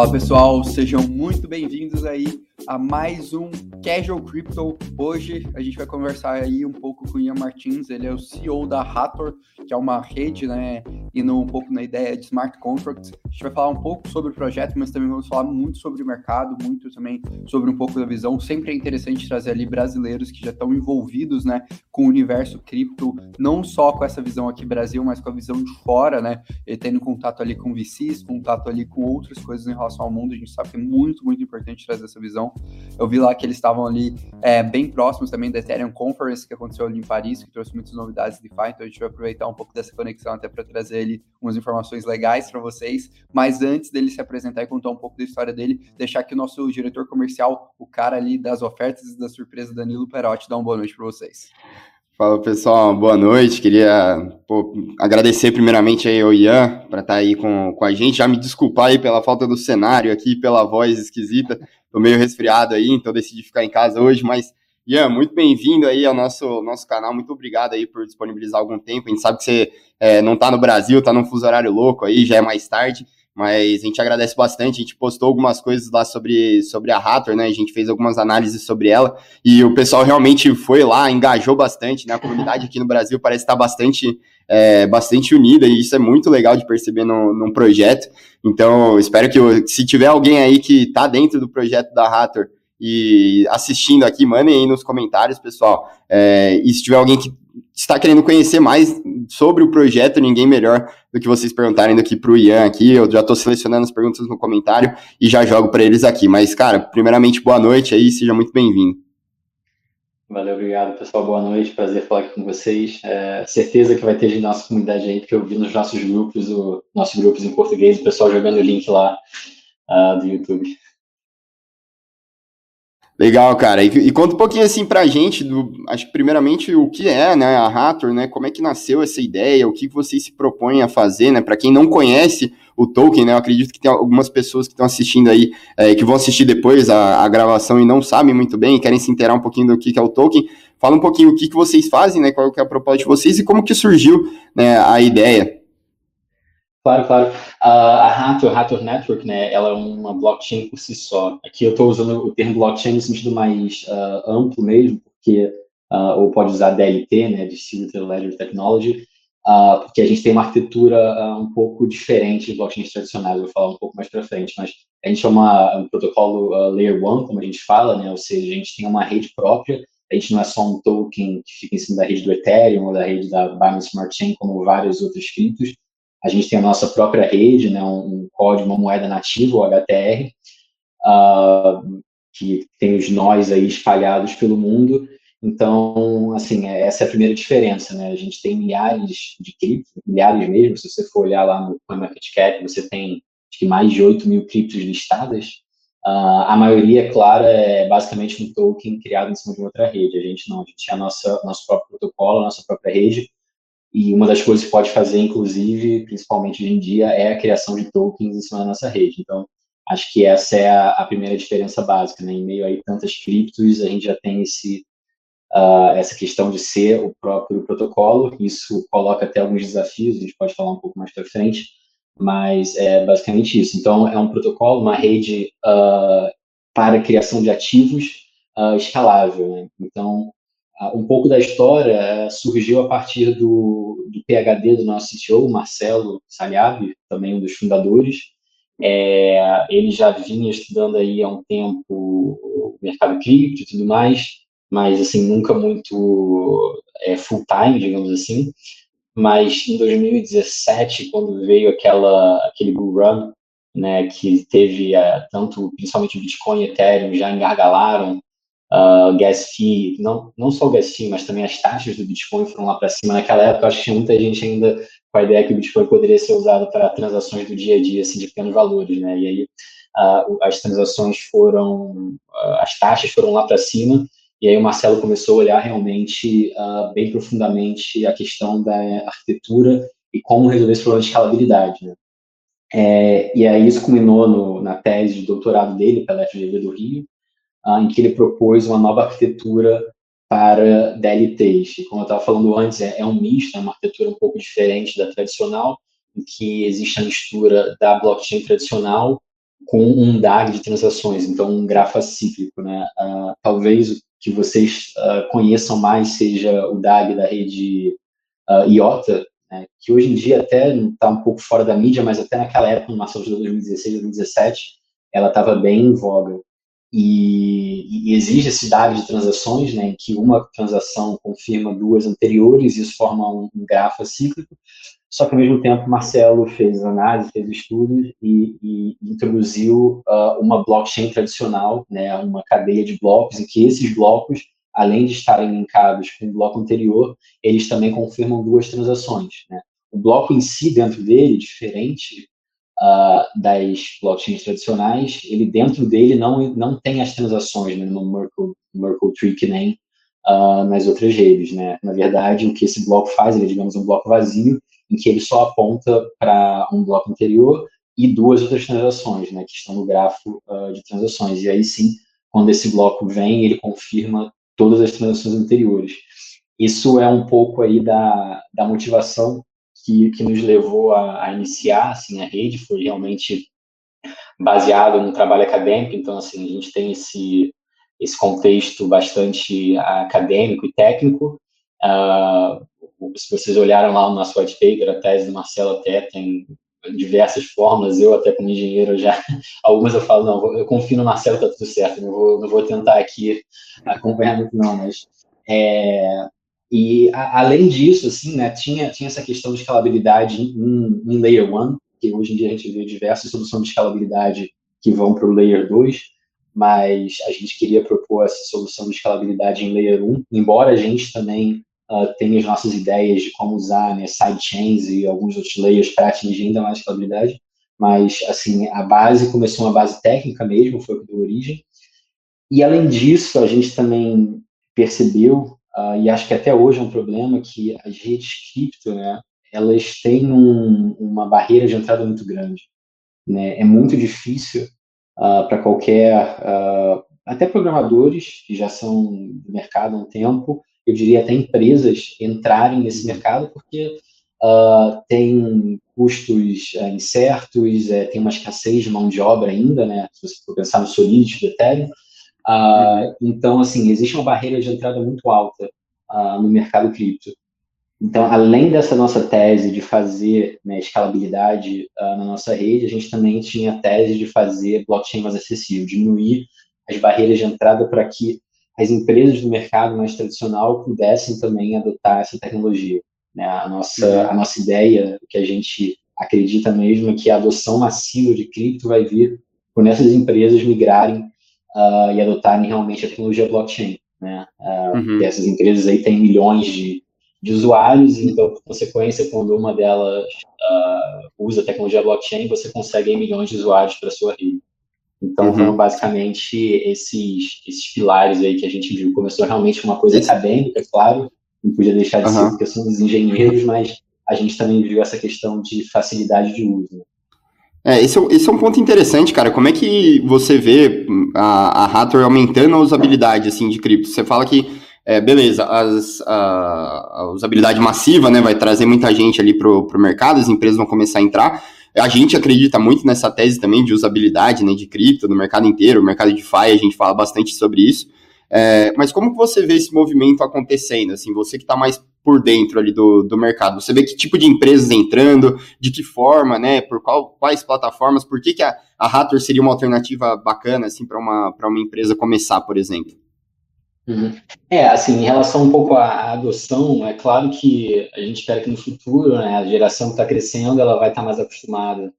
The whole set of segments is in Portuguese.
Fala pessoal, sejam muito bem-vindos aí a mais um Casual Crypto. Hoje a gente vai conversar aí um pouco com o Ian Martins, ele é o CEO da Hathor, que é uma rede, né, indo um pouco na ideia de smart contracts. A gente vai falar um pouco sobre o projeto, mas também vamos falar muito sobre o mercado, muito também sobre um pouco da visão. Sempre é interessante trazer ali brasileiros que já estão envolvidos, né, com o universo cripto, não só com essa visão aqui Brasil, mas com a visão de fora, né, e tendo contato ali com VCs, contato ali com outras coisas em relação ao mundo. A gente sabe que é muito, muito importante trazer essa visão. Eu vi lá que eles estavam ali é, bem próximos também da Ethereum Conference, que aconteceu ali em Paris, que trouxe muitas novidades de DeFi, então a gente vai aproveitar um pouco dessa conexão até para trazer ali umas informações legais para vocês. Mas antes dele se apresentar e contar um pouco da história dele, deixar que o nosso diretor comercial, o cara ali das ofertas e da surpresa, Danilo Perotti, dá uma boa noite para vocês. Fala pessoal, boa noite. Queria pô, agradecer primeiramente aí ao Ian para estar tá aí com, com a gente. Já me desculpar aí pela falta do cenário aqui, pela voz esquisita. Tô meio resfriado aí, então decidi ficar em casa hoje. Mas, Ian, muito bem-vindo aí ao nosso, nosso canal. Muito obrigado aí por disponibilizar algum tempo. A gente sabe que você é, não está no Brasil, está num fuso horário louco aí, já é mais tarde. Mas a gente agradece bastante, a gente postou algumas coisas lá sobre, sobre a Hathor, né? A gente fez algumas análises sobre ela e o pessoal realmente foi lá, engajou bastante, né? A comunidade aqui no Brasil parece estar bastante, é, bastante unida e isso é muito legal de perceber no, num projeto. Então, espero que se tiver alguém aí que está dentro do projeto da Hathor e assistindo aqui, mandem aí nos comentários, pessoal. É, e se tiver alguém que está querendo conhecer mais sobre o projeto, ninguém melhor do que vocês perguntarem do que para o Ian aqui. Eu já estou selecionando as perguntas no comentário e já jogo para eles aqui. Mas, cara, primeiramente, boa noite aí, seja muito bem-vindo. Valeu, obrigado, pessoal. Boa noite, prazer falar aqui com vocês. É, certeza que vai ter da nossa comunidade aí, porque eu vi nos nossos grupos, o, nossos grupos em português, o pessoal jogando o link lá uh, do YouTube. Legal, cara. E, e, conta um pouquinho assim pra gente, do, acho que primeiramente o que é, né, a Hathor, né? Como é que nasceu essa ideia, o que vocês se propõem a fazer, né? Para quem não conhece o Tolkien, né? Eu acredito que tem algumas pessoas que estão assistindo aí, é, que vão assistir depois a, a, gravação e não sabem muito bem, e querem se inteirar um pouquinho do que, que é o Tolkien. Fala um pouquinho o que, que vocês fazem, né? Qual que é a proposta de vocês e como que surgiu né, a ideia. Claro, claro. Uh, a Hathor, Hathor Network, né, ela é uma blockchain por si só. Aqui eu estou usando o termo blockchain no sentido mais uh, amplo mesmo, porque uh, ou pode usar DLT, né, Distributed Ledger Technology, porque a gente tem uma arquitetura um pouco diferente de blockchains tradicionais. Eu vou falar um pouco mais para frente, mas a gente é um protocolo Layer 1, como a gente fala, né, ou seja, a gente tem uma rede própria. A gente não é só um token que fica em cima da rede do Ethereum ou da rede da Binance Smart Chain, como vários outros criptos a gente tem a nossa própria rede, né, um, código, uma moeda nativa, o HTR, uh, ah, que tem os nós aí espalhados pelo mundo. Então, assim, é, essa é a primeira diferença, né? A gente tem milhares de criptos, milhares mesmo. Se você for olhar lá no CoinMarketCap, você tem acho que mais de 8 mil criptos listadas. Uh, a maioria, é claro, é basicamente um token criado em cima de outra rede. A gente não, a gente tem a nossa, nosso próprio protocolo, a nossa própria rede, e uma das coisas que pode fazer, inclusive, principalmente hoje em dia, é a criação de tokens em cima da nossa rede. Então, acho que essa é a, a primeira diferença básica. Né? Em meio a tantas criptos, a gente já tem esse, uh, essa questão de ser o próprio protocolo. Isso coloca até alguns desafios, a gente pode falar um pouco mais para frente, mas é basicamente isso. Então, é um protocolo, uma rede uh, para criação de ativos uh, escalável. Né? Então, um pouco da história é, surgiu a partir do, do PhD do nosso CTO, Marcelo Saliabi, também um dos fundadores. É, ele já vinha estudando aí há um tempo o mercado cripto e tudo mais, mas assim nunca muito é, full time, digamos assim. Mas em 2017, quando veio aquela aquele bull run, né, que teve é, tanto principalmente o Bitcoin e Ethereum já engargalaram uh, gas fee, não, não só o gas fee, mas também as taxas do Bitcoin foram lá para cima. Naquela época, acho que tinha muita gente ainda com a ideia que o Bitcoin poderia ser usado para transações do dia a dia, assim, de pequenos valores, né? E aí uh, as transações foram, uh, as taxas foram lá para cima, e aí o Marcelo começou a olhar realmente bem profundamente a questão da arquitetura e como resolver esse problema de escalabilidade, né? É, e aí isso culminou no, na tese de doutorado dele pela FGV do Rio, em que ele propôs uma nova arquitetura para DLTs. Como eu estava falando antes, é, é, um misto, é uma arquitetura um pouco diferente da tradicional, em que existe a mistura da blockchain tradicional com um DAG de transações, então um grafo acíclico, né? Uh, talvez o que vocês uh, conheçam mais seja o DAG da rede uh, IOTA, né? que hoje em dia até está um pouco fora da mídia, mas até naquela época, no Marçal de 2016, 2017, ela estava bem em voga. E, e, exige esse DAG de transações, né, em que uma transação confirma duas anteriores, e isso forma um, um grafo cíclico, só que, ao mesmo tempo, Marcelo fez análise, fez estudos e, e introduziu uh, uma blockchain tradicional, né, uma cadeia de blocos, em que esses blocos, além de estarem linkados com o bloco anterior, eles também confirmam duas transações. Né? O bloco em si, dentro dele, diferente uh, das blockchains tradicionais, ele dentro dele não, não tem as transações né, no Merkle, Tree, que nem uh, nas outras redes. Né? Na verdade, o que esse bloco faz, ele é, digamos, um bloco vazio, em que ele só aponta para um bloco anterior e duas outras transações, né, que estão no grafo uh, de transações. E aí sim, quando esse bloco vem, ele confirma todas as transações anteriores. Isso é um pouco aí da, da motivação que, que nos levou a, a iniciar assim, a rede, foi realmente baseado no trabalho acadêmico, então assim, a gente tem esse, esse contexto bastante acadêmico e técnico, uh, se vocês olharam lá no nosso white paper, a tese do Marcelo até tem diversas formas, eu até como engenheiro já, algumas eu falo, não, eu confio no Marcelo, tá tudo certo, não vou, não vou tentar aqui acompanhar não, mas é, e a, além disso, assim, né, tinha, tinha essa questão de escalabilidade em, em Layer 1, que hoje em dia a gente vê diversas soluções de escalabilidade que vão para o Layer 2, mas a gente queria propor essa solução de escalabilidade em Layer 1, embora a gente também uh, tem as nossas ideias de como usar né, sidechains e alguns outros layers para atingir ainda mais escalabilidade, mas, assim, a base começou uma base técnica mesmo, foi deu origem, e, além disso, a gente também percebeu, uh, e acho que até hoje é um problema, que as redes cripto, né, elas têm um, uma barreira de entrada muito grande. Né? É muito difícil uh, para qualquer, uh, até programadores que já são do mercado há um tempo, eu diria até empresas entrarem nesse mercado, porque uh, tem custos uh, incertos, é, tem uma escassez de mão de obra ainda, né? Se você for pensar no Solidity do Ethereum. Uh, então, assim, existe uma barreira de entrada muito alta no mercado cripto. Então, além dessa nossa tese de fazer né, escalabilidade uh, na nossa rede, a gente também tinha a tese de fazer blockchain mais acessível, diminuir as barreiras de entrada para que as empresas do mercado mais tradicional pudessem também adotar essa tecnologia. Né? A, nossa, uhum. a nossa ideia, que a gente acredita mesmo, é que a adoção massiva de cripto vai vir quando essas empresas migrarem uh, e adotarem realmente a tecnologia blockchain. Né? Uh, uhum. Essas empresas aí têm milhões de, de usuários, então, por consequência, quando uma delas uh, usa a tecnologia blockchain, você consegue milhões de usuários para sua rede. Então, uhum. foram basicamente esses, esses pilares aí que a gente viu. Começou realmente uma coisa acadêmica, claro, não podia deixar de uhum. ser porque somos engenheiros, mas a gente também viu essa questão de facilidade de uso. É, esse, é, esse é um ponto interessante, cara. Como é que você vê a, a Hathor aumentando a usabilidade assim, de cripto? Você fala que, é, beleza, as, a, a, usabilidade massiva né, vai trazer muita gente ali para o mercado, as empresas vão começar a entrar, a gente acredita muito nessa tese também de usabilidade né, de cripto no mercado inteiro, o mercado de DeFi, a gente fala bastante sobre isso. É, mas como você vê esse movimento acontecendo? Assim, você que está mais por dentro ali do, do mercado, você vê que tipo de empresas entrando, de que forma, né? Por qual, quais plataformas, por que, que a, a Hathor seria uma alternativa bacana assim, para uma, uma empresa começar, por exemplo? Uhum. É, assim, em relação um pouco à adoção, é claro que a gente espera que no futuro, né, a geração que está crescendo, ela vai estar tá mais acostumada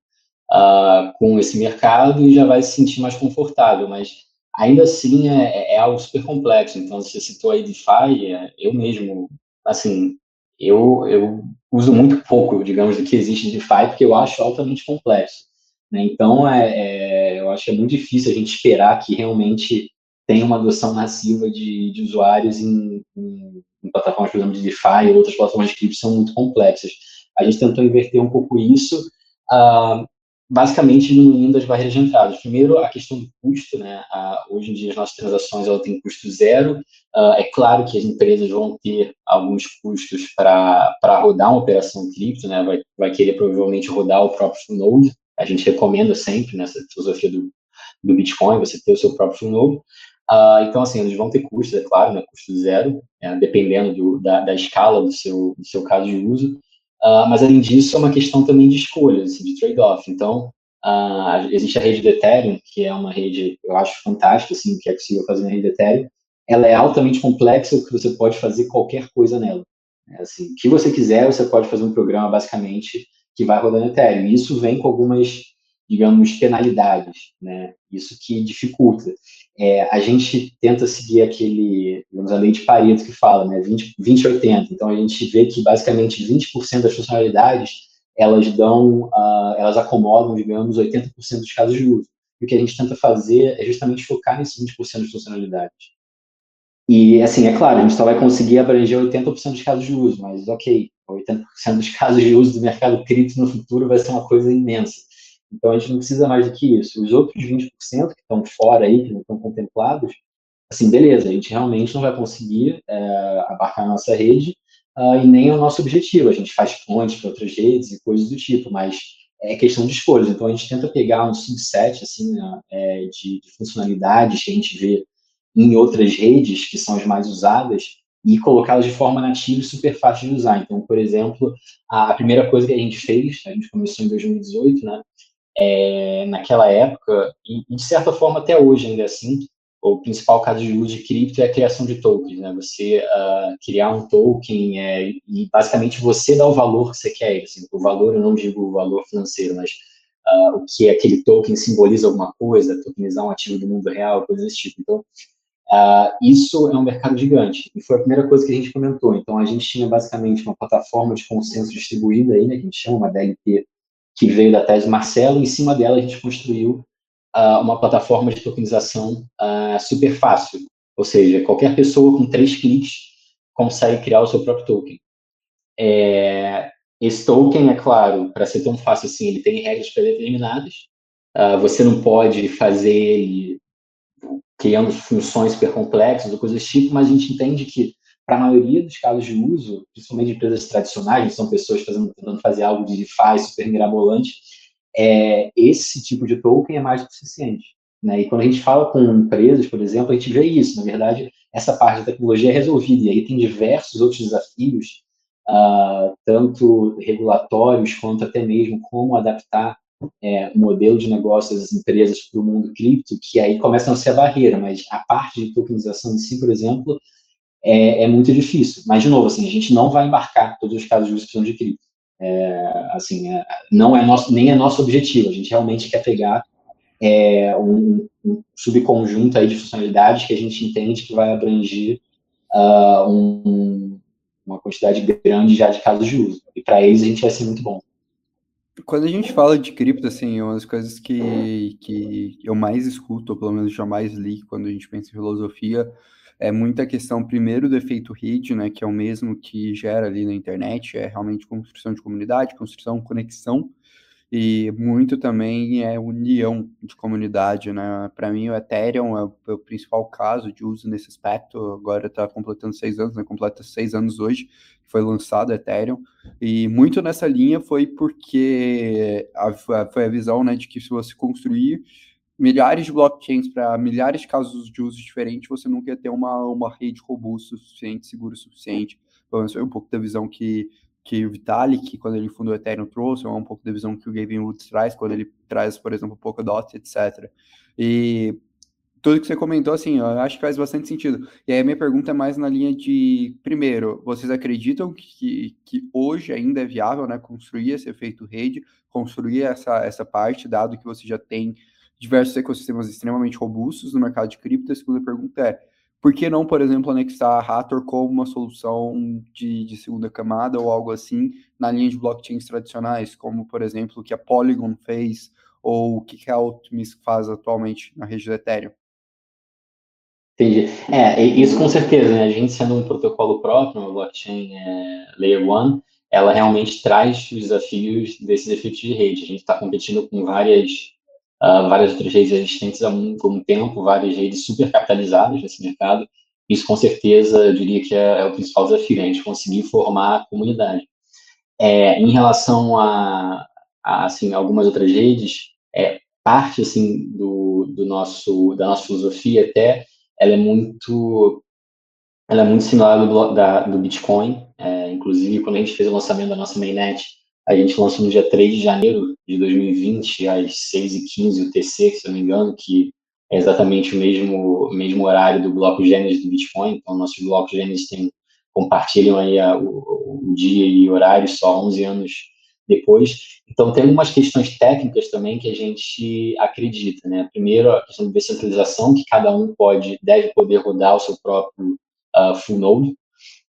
uh, com esse mercado e já vai se sentir mais confortável, mas ainda assim é, é algo super complexo. Então, você citou aí DeFi, é, eu mesmo, assim, eu, eu uso muito pouco, digamos, do que existe de DeFi, porque eu acho altamente complexo. Né? Então, é, é, eu acho que é muito difícil a gente esperar que realmente tem uma adoção massiva de, de usuários em, em, em, plataformas, por exemplo, de DeFi ou outras plataformas de cripto são muito complexas. A gente tentou inverter um pouco isso, uh, basicamente diminuindo as barreiras de entrada. Primeiro, a questão do custo, né? Hoje em dia as nossas transações ela tem custo zero. Uh, é claro que as empresas vão ter alguns custos para rodar uma operação cripto, né? Vai, vai querer provavelmente rodar o próprio Node a gente recomenda sempre nessa filosofia do, do Bitcoin, você ter o seu próprio novo. Uh, então, assim, eles vão ter custos, é claro, né, custo zero, é, dependendo do, da, da, escala do seu, do seu caso de uso. Uh, mas, além disso, é uma questão também de escolha, assim, de trade-off. Então, uh, existe a rede do Ethereum, que é uma rede, eu acho, fantástica, assim, que é possível fazer na rede do Ethereum. Ela é altamente complexa, porque você pode fazer qualquer coisa nela. É, assim, o que você quiser, você pode fazer um programa, basicamente, que vai rodando Ethereum. E isso vem com algumas, digamos, penalidades, né? Isso que dificulta. É, a gente tenta seguir aquele, digamos, a lei de Pareto que fala, né, 20, 20 80. Então a gente vê que basicamente 20% das funcionalidades elas dão, uh, elas acomodam, digamos, 80% dos casos de uso. E o que a gente tenta fazer é justamente focar nesses 20% de funcionalidades. E, assim, é claro, a gente só vai conseguir abranger 80% dos casos de uso, mas, ok, 80% dos casos de uso do mercado cripto no futuro vai ser uma coisa imensa. Então, a gente não precisa mais do que isso. Os outros 20% que estão fora aí, que não estão contemplados, assim, beleza, a gente realmente não vai conseguir é, abarcar a nossa rede uh, e nem é o nosso objetivo. A gente faz pontes para outras redes e coisas do tipo, mas é questão de escolhas. Então, a gente tenta pegar um subset, assim, né, é, de, de funcionalidades que a gente vê em outras redes, que são as mais usadas, e colocá-las de forma nativa e super fácil de usar. Então, por exemplo, a primeira coisa que a gente fez, a gente começou em 2018, né, é, naquela época, e, de certa forma até hoje ainda assim, o principal caso de uso de cripto é a criação de tokens, né? Você uh, criar um token é, e basicamente você dá o valor que você quer. Assim, o valor, eu não digo o valor financeiro, mas uh, o que aquele token simboliza alguma coisa, tokenizar um ativo do mundo real, coisas desse tipo. Então, uh, isso é um mercado gigante. E foi a primeira coisa que a gente comentou. Então, a gente tinha basicamente uma plataforma de consenso distribuída aí, né, que a gente chama uma DLT que veio da tese Marcelo, em cima dela a gente construiu uh, uma plataforma de tokenização uh, super fácil, ou seja, qualquer pessoa com três cliques consegue criar o seu próprio token. É, esse token, é claro, para ser tão fácil assim, ele tem regras pré-determinadas, uh, você não pode fazer ele criando funções super complexas ou coisas tipo, mas a gente entende que para a maioria dos casos de uso, principalmente de empresas tradicionais, são pessoas fazendo, tentando fazer algo de DeFi super mirabolante, é, esse tipo de token é mais do que suficiente. Né? E quando a gente fala com empresas, por exemplo, a gente vê isso. Na verdade, essa parte da tecnologia é resolvida. E aí tem diversos outros desafios, uh, tanto regulatórios quanto até mesmo como adaptar é, o modelo de negócio das empresas para o mundo cripto, que aí começa a ser a barreira. Mas a parte de tokenização em si, por exemplo, é, é, muito difícil. Mas, de novo, assim, a gente não vai embarcar todos os casos de uso de cripto. É, assim, é, não é nosso, nem é nosso objetivo. A gente realmente quer pegar é, um, um, subconjunto aí de funcionalidades que a gente entende que vai abranger uh, um, uma quantidade grande já de casos de uso. E para eles a gente vai ser muito bom. Quando a gente fala de cripto, assim, uma das coisas que, que eu mais escuto, ou pelo menos jamais li quando a gente pensa em filosofia, é muita questão, primeiro, do efeito rede, né, que é o mesmo que gera ali na internet, é realmente construção de comunidade, construção, conexão, e muito também é união de comunidade, né? Para mim, o Ethereum é o, é o, principal caso de uso nesse aspecto. Agora está completando seis anos, né? Completa seis anos hoje que foi lançado o Ethereum. E muito nessa linha foi porque a, foi a visão, né, de que se você construir milhares de blockchains para milhares de casos de uso diferentes, você nunca ia ter uma, uma rede robusta o suficiente, segura o suficiente. Então, essa é um pouco da visão que, que o Vitalik, quando ele fundou o Ethereum, trouxe, é um pouco da visão que o Gavin Woods traz, quando ele traz, por exemplo, o Polkadot, etc. E tudo que você comentou, assim, eu acho que faz bastante sentido. E aí a minha pergunta é mais na linha de, primeiro, vocês acreditam que, que hoje ainda é viável, né, construir esse efeito rede, construir essa, essa parte, dado que você já tem diversos ecossistemas extremamente robustos no mercado de cripto. A segunda pergunta é, por que não, por exemplo, anexar a Hathor como uma solução de, de, segunda camada ou algo assim na linha de blockchains tradicionais, como, por exemplo, o que a Polygon fez ou o que a Optimus faz atualmente na rede do Ethereum? Entendi. É, isso com certeza, né? A gente sendo um protocolo próprio, uma blockchain é, Layer 1, ela realmente traz os desafios desses efeitos de rede. A gente está competindo com várias uh, várias outras redes existentes há um, um tempo, várias redes super capitalizadas nesse mercado. Isso, com certeza, eu diria que é, é o principal desafio, a gente conseguir formar a comunidade. É, em relação a, assim, algumas outras redes, é, parte, assim, do, do nosso, da nossa filosofia até, ela é muito, ela é muito similar do, da, do Bitcoin, é, inclusive quando a gente fez o lançamento da nossa mainnet, a gente lançou no dia 3 de janeiro de 2020, às 6h15, o TC, se eu não me engano, que é exatamente o mesmo, mesmo horário do bloco Gênesis do Bitcoin. Então, nossos blocos Gênesis tem, compartilham aí a, o, o, dia e horário só 11 anos depois. Então, tem algumas questões técnicas também que a gente acredita, né? Primeiro, a questão de descentralização, que cada um pode, deve poder rodar o seu próprio uh, full node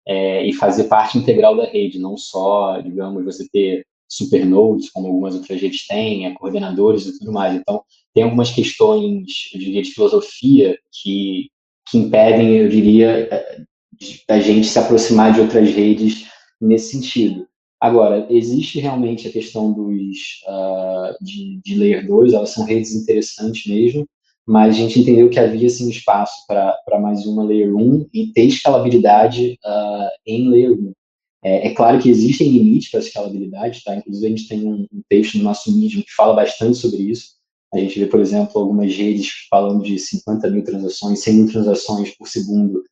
é, e fazer parte integral da rede, não só, digamos, você ter supernodes, como algumas outras redes têm, é, coordenadores e tudo mais. Então, tem algumas questões, eu diria, de filosofia que, que impedem, eu diria, é, da gente se aproximar de outras redes nesse sentido. Agora, existe realmente a questão dos, uh, de, de Layer 2, elas são redes interessantes mesmo, mas a gente entendeu que havia sim espaço para mais uma Layer 1 e ter escalabilidade uh, em Layer 1. É, é, claro que existem limites para escalabilidade, tá? Inclusive, a gente tem um, um, texto no nosso Medium que fala bastante sobre isso. A gente vê, por exemplo, algumas redes falando de 50 mil transações, 100 mil transações por segundo.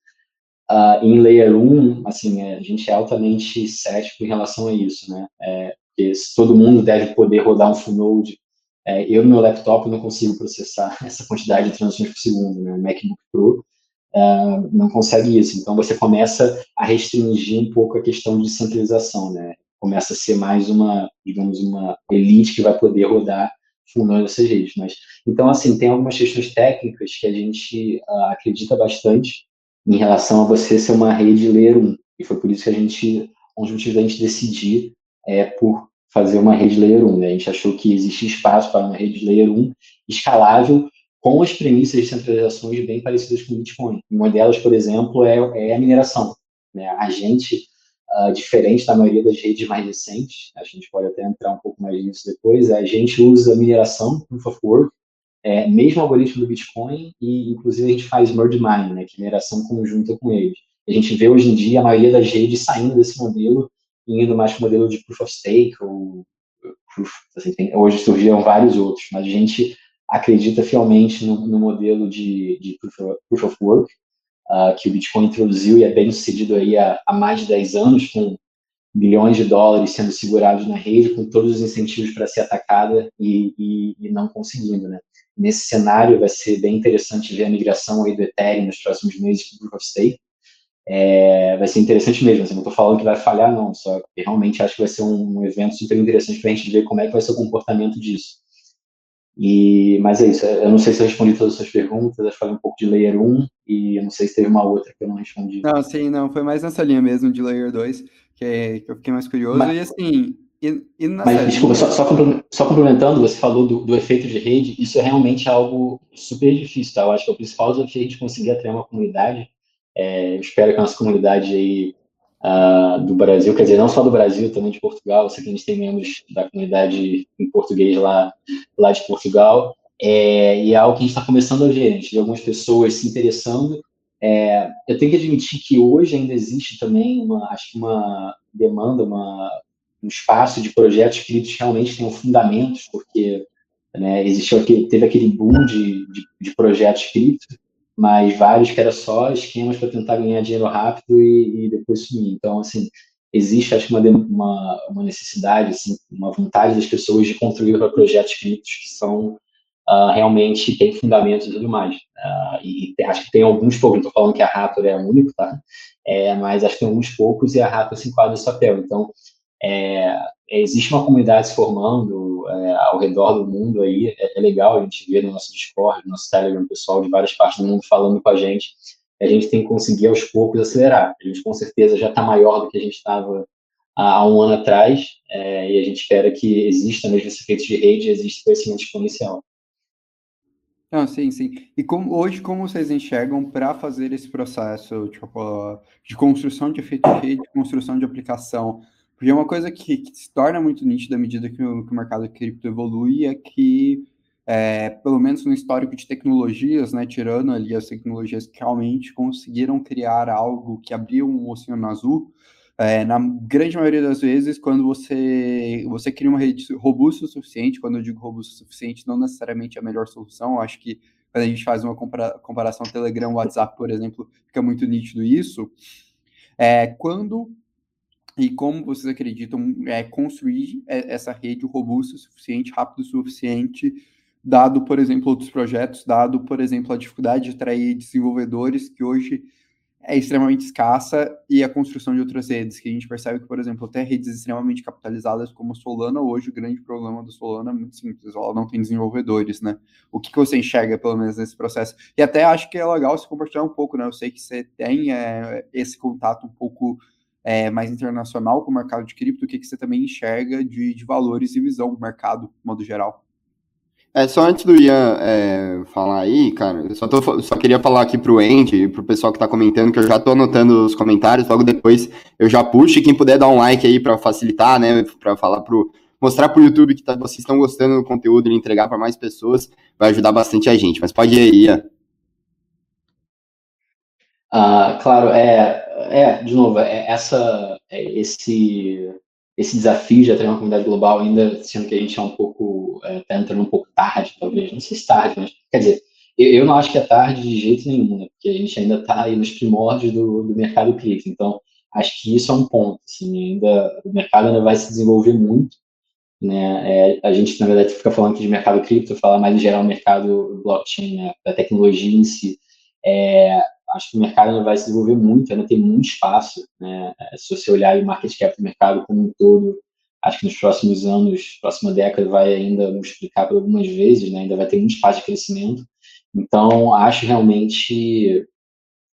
Uh, em Layer 1, assim, é, a gente é altamente cético em relação a isso, né? É, porque todo mundo deve poder rodar um full node é, eu, no meu laptop, não consigo processar essa quantidade de transações por segundo. Né? O MacBook Pro uh, não consegue isso. Então, você começa a restringir um pouco a questão de centralização. Né? Começa a ser mais uma, digamos, uma elite que vai poder rodar fundando essas redes. Mas, então, assim, tem algumas questões técnicas que a gente uh, acredita bastante em relação a você ser uma rede Layer 1. E foi por isso que a gente, um dos motivos da gente decidir é por fazer uma rede Layer 1. Né? A gente achou que existia espaço para uma rede Layer 1 escalável com as premissas de centralizações bem parecidas com o Bitcoin. Uma delas, por exemplo, é, é a mineração. Né? A gente, uh, diferente da maioria das redes mais recentes, a gente pode até entrar um pouco mais nisso depois, a gente usa mineração, Proof of Work, é, mesmo algoritmo do Bitcoin, e inclusive a gente faz merge mine, né, que é mineração conjunta com eles. A gente vê hoje em dia a maioria das redes saindo desse modelo indo mais para o modelo de proof of stake, ou proof, assim, tem, hoje surgiram vários outros, mas a gente acredita fielmente no, no modelo de, de proof, of, proof, of, work, uh, que o Bitcoin introduziu e é bem sucedido aí há, há mais de 10 anos, com bilhões de dólares sendo segurados na rede, com todos os incentivos para ser atacada e, e, e, não conseguindo, né? Nesse cenário, vai ser bem interessante ver a migração aí do Ethereum nos próximos meses para o Proof of Stake, é, vai ser interessante mesmo. Assim, não estou falando que vai falhar, não, só que realmente acho que vai ser um, um evento super interessante para a gente ver como é que vai ser o comportamento disso. E, mas é isso, eu não sei se eu respondi todas as suas perguntas, eu falei um pouco de Layer 1 e eu não sei se teve uma outra que eu não respondi. Não, sim, não, foi mais nessa linha mesmo de Layer 2, que, é, que eu fiquei mais curioso, mas, e assim... E, e mas, desculpa, só, só, só, complementando, você falou do, do, efeito de rede, isso é realmente algo super difícil, tá? Eu acho que é o principal desafio é a gente conseguir atrair uma comunidade é, espero que a nossa comunidade aí uh, do Brasil, quer dizer, não só do Brasil, também de Portugal, eu sei que a gente tem membros da comunidade em português lá, lá de Portugal, é, e é algo que a gente está começando a ver, a gente vê algumas pessoas se interessando. É, eu tenho que admitir que hoje ainda existe também uma, acho que uma demanda, uma, um espaço de projetos que realmente tenham fundamentos, porque né, existiu aquele, teve aquele boom de, de, de projetos cripto, mas vários que era só esquemas para tentar ganhar dinheiro rápido e, e, depois sumir. Então, assim, existe, acho que, uma, uma, uma, necessidade, assim, uma vontade das pessoas de construir para projetos criptos que são uh, realmente, têm fundamentos e tudo mais. Uh, e, acho que tem alguns poucos, não estou falando que a Raptor é a única, tá? É, mas acho que tem alguns poucos e a Raptor se enquadra nesse papel. Então, é, existe uma comunidade se formando é, ao redor do mundo aí, é, é, legal a gente ver no nosso Discord, no nosso Telegram, pessoal de várias partes do mundo falando com a gente. A gente tem que conseguir aos poucos acelerar. A gente com certeza já está maior do que a gente estava há um ano atrás, é, e a gente espera que exista mesmo esse efeito de rede, exista crescimento exponencial. Não, sim, sim. E como, hoje, como vocês enxergam para fazer esse processo tipo, de construção de efeito de rede, construção de aplicação? Porque uma coisa que, que, se torna muito nítida à medida que o, que o mercado cripto evolui é que, é, pelo menos no histórico de tecnologias, né, tirando ali as tecnologias que realmente conseguiram criar algo que abriu um oceano azul, é, na grande maioria das vezes, quando você, você cria uma rede robusta o suficiente, quando eu digo robusta o suficiente, não necessariamente é a melhor solução, eu acho que quando a gente faz uma compara comparação Telegram, WhatsApp, por exemplo, fica muito nítido isso, é, quando e como vocês acreditam é, construir essa rede robusta o suficiente, rápido o suficiente, dado, por exemplo, outros projetos, dado, por exemplo, a dificuldade de atrair desenvolvedores que hoje é extremamente escassa e a construção de outras redes, que a gente percebe que, por exemplo, até redes extremamente capitalizadas como Solana, hoje o grande problema do Solana é muito simples, ela não tem desenvolvedores, né? O que, que você enxerga, pelo menos, nesse processo? E até acho que é legal se compartilhar um pouco, né? Eu sei que você tem é, esse contato um pouco é, mais internacional com o mercado de cripto, o que, que você também enxerga de, de valores e visão do mercado, de modo geral? É, só antes do Ian é, falar aí, cara, eu só, tô, só queria falar aqui pro Andy e pro pessoal que tá comentando, que eu já tô anotando os comentários, logo depois eu já puxo, e quem puder dar um like aí para facilitar, né, para falar pro, mostrar pro YouTube que tá, vocês estão gostando do conteúdo e entregar para mais pessoas, vai ajudar bastante a gente, mas pode ir aí, Ian. Ah, claro, é, é, de novo, é, essa, é, esse esse desafio de atrair uma comunidade global, ainda sendo que a gente é um pouco, está é, entrando um pouco tarde, talvez, não sei se tarde, mas, quer dizer, eu, eu, não acho que é tarde de jeito nenhum, né, porque a gente ainda está aí nos primórdios do, do mercado cripto, então, acho que isso é um ponto, assim, ainda, o mercado ainda vai se desenvolver muito, né, é, a gente, na verdade, fica falando aqui de mercado cripto, falar mais em geral mercado blockchain, né, da tecnologia em si, é, acho que o mercado ainda vai se desenvolver muito, ainda tem muito espaço. Né? É, se você olhar o market cap do mercado como um todo, acho que nos próximos anos, próxima década, vai ainda multiplicar por algumas vezes, né? ainda vai ter muito espaço de crescimento. Então, acho realmente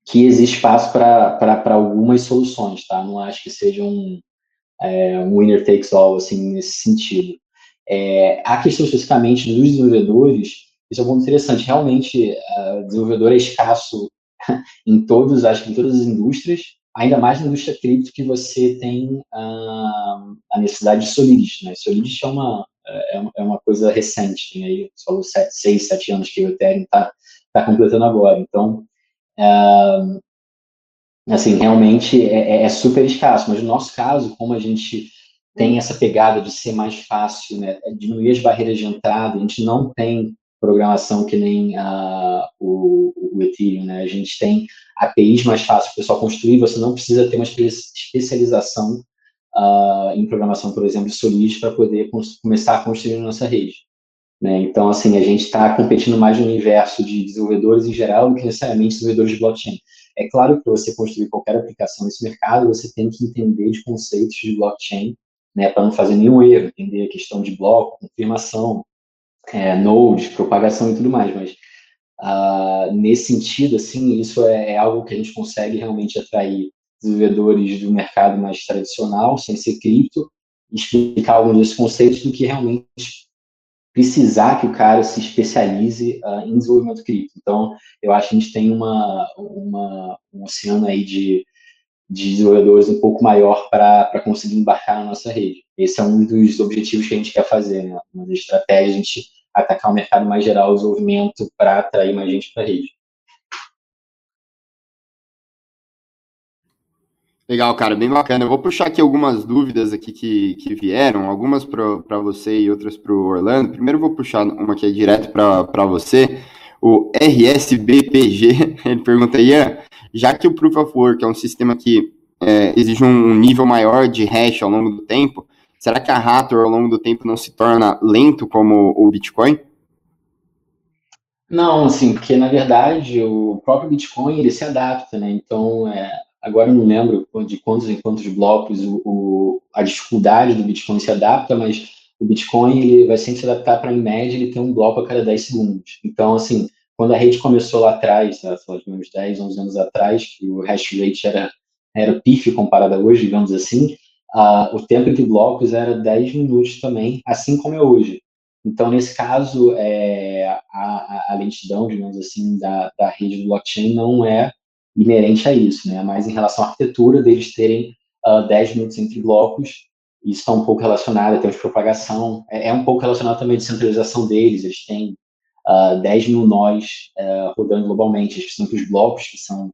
que existe espaço para algumas soluções, tá? Não acho que seja um, é, um winner takes all, assim, nesse sentido. É, a questão especificamente dos desenvolvedores, isso é um ponto interessante. Realmente, uh, desenvolvedor é escasso em todos, acho que em todas as indústrias, ainda mais na indústria cripto que você tem uh, a necessidade de Solidity, né? Solidity é uma, é, é uma coisa recente, tem aí só sete, seis, sete anos que o Ethereum está tá completando agora. Então, uh, assim, realmente é, é, é, super escasso, mas no nosso caso, como a gente tem essa pegada de ser mais fácil, né, diminuir as barreiras de entrada, a gente não tem programação que nem uh, o, o, Ethereum, né? A gente tem APIs mais fáceis para o pessoal construir, você não precisa ter uma especialização uh, em programação, por exemplo, de Solid para poder começar a construir nossa rede. Né? Então, assim, a gente está competindo mais no universo de desenvolvedores em geral do que necessariamente desenvolvedores de blockchain. É claro que para você construir qualquer aplicação nesse mercado, você tem que entender de conceitos de blockchain, né, para não fazer nenhum erro, entender a questão de bloco, confirmação, é, nodes, propagação e tudo mais, mas uh, nesse sentido, assim, isso é, é, algo que a gente consegue realmente atrair desenvolvedores do mercado mais tradicional, sem ser cripto, explicar alguns desses conceitos do que realmente precisar que o cara se especialize uh, em desenvolvimento cripto. Então, eu acho que a gente tem uma, uma um oceano aí de, de desenvolvedores um pouco maior para conseguir embarcar na nossa rede. Esse é um dos objetivos que a gente quer fazer, né? Uma das estratégias, a gente atacar o mercado mais geral, o desenvolvimento para atrair mais gente para a rede. Legal, cara, bem bacana. Eu vou puxar aqui algumas dúvidas aqui que, que vieram, algumas para você e outras para o Orlando. Primeiro vou puxar uma que é direto para você. O RSBPG, ele pergunta, Ian, já que o Proof of Work é um sistema que é, exige um nível maior de hash ao longo do tempo, Será que a Raptor, ao longo do tempo, não se torna lento como o Bitcoin? Não, assim, porque na verdade o próprio Bitcoin ele se adapta, né? Então, é, agora eu não lembro de quantos em quantos blocos o, o, a dificuldade do Bitcoin se adapta, mas o Bitcoin ele vai sempre se adaptar para, em média, ele ter um bloco a cada 10 segundos. Então, assim, quando a rede começou lá atrás, de uns 10, 11 anos atrás, que o hash rate era, era pífio comparado a hoje, digamos assim, Uh, o tempo entre blocos era 10 minutos também, assim como é hoje. Então, nesse caso, é, a, a, lentidão, digamos assim, da, da rede do blockchain não é inerente a isso, né? Mas em relação à arquitetura, deles terem uh, ah, 10 minutos entre blocos, isso está um pouco relacionado a termos de propagação, é, é, um pouco relacionado também à descentralização deles, eles têm uh, ah, 10 mil nós uh, rodando globalmente, eles precisam que os blocos, que são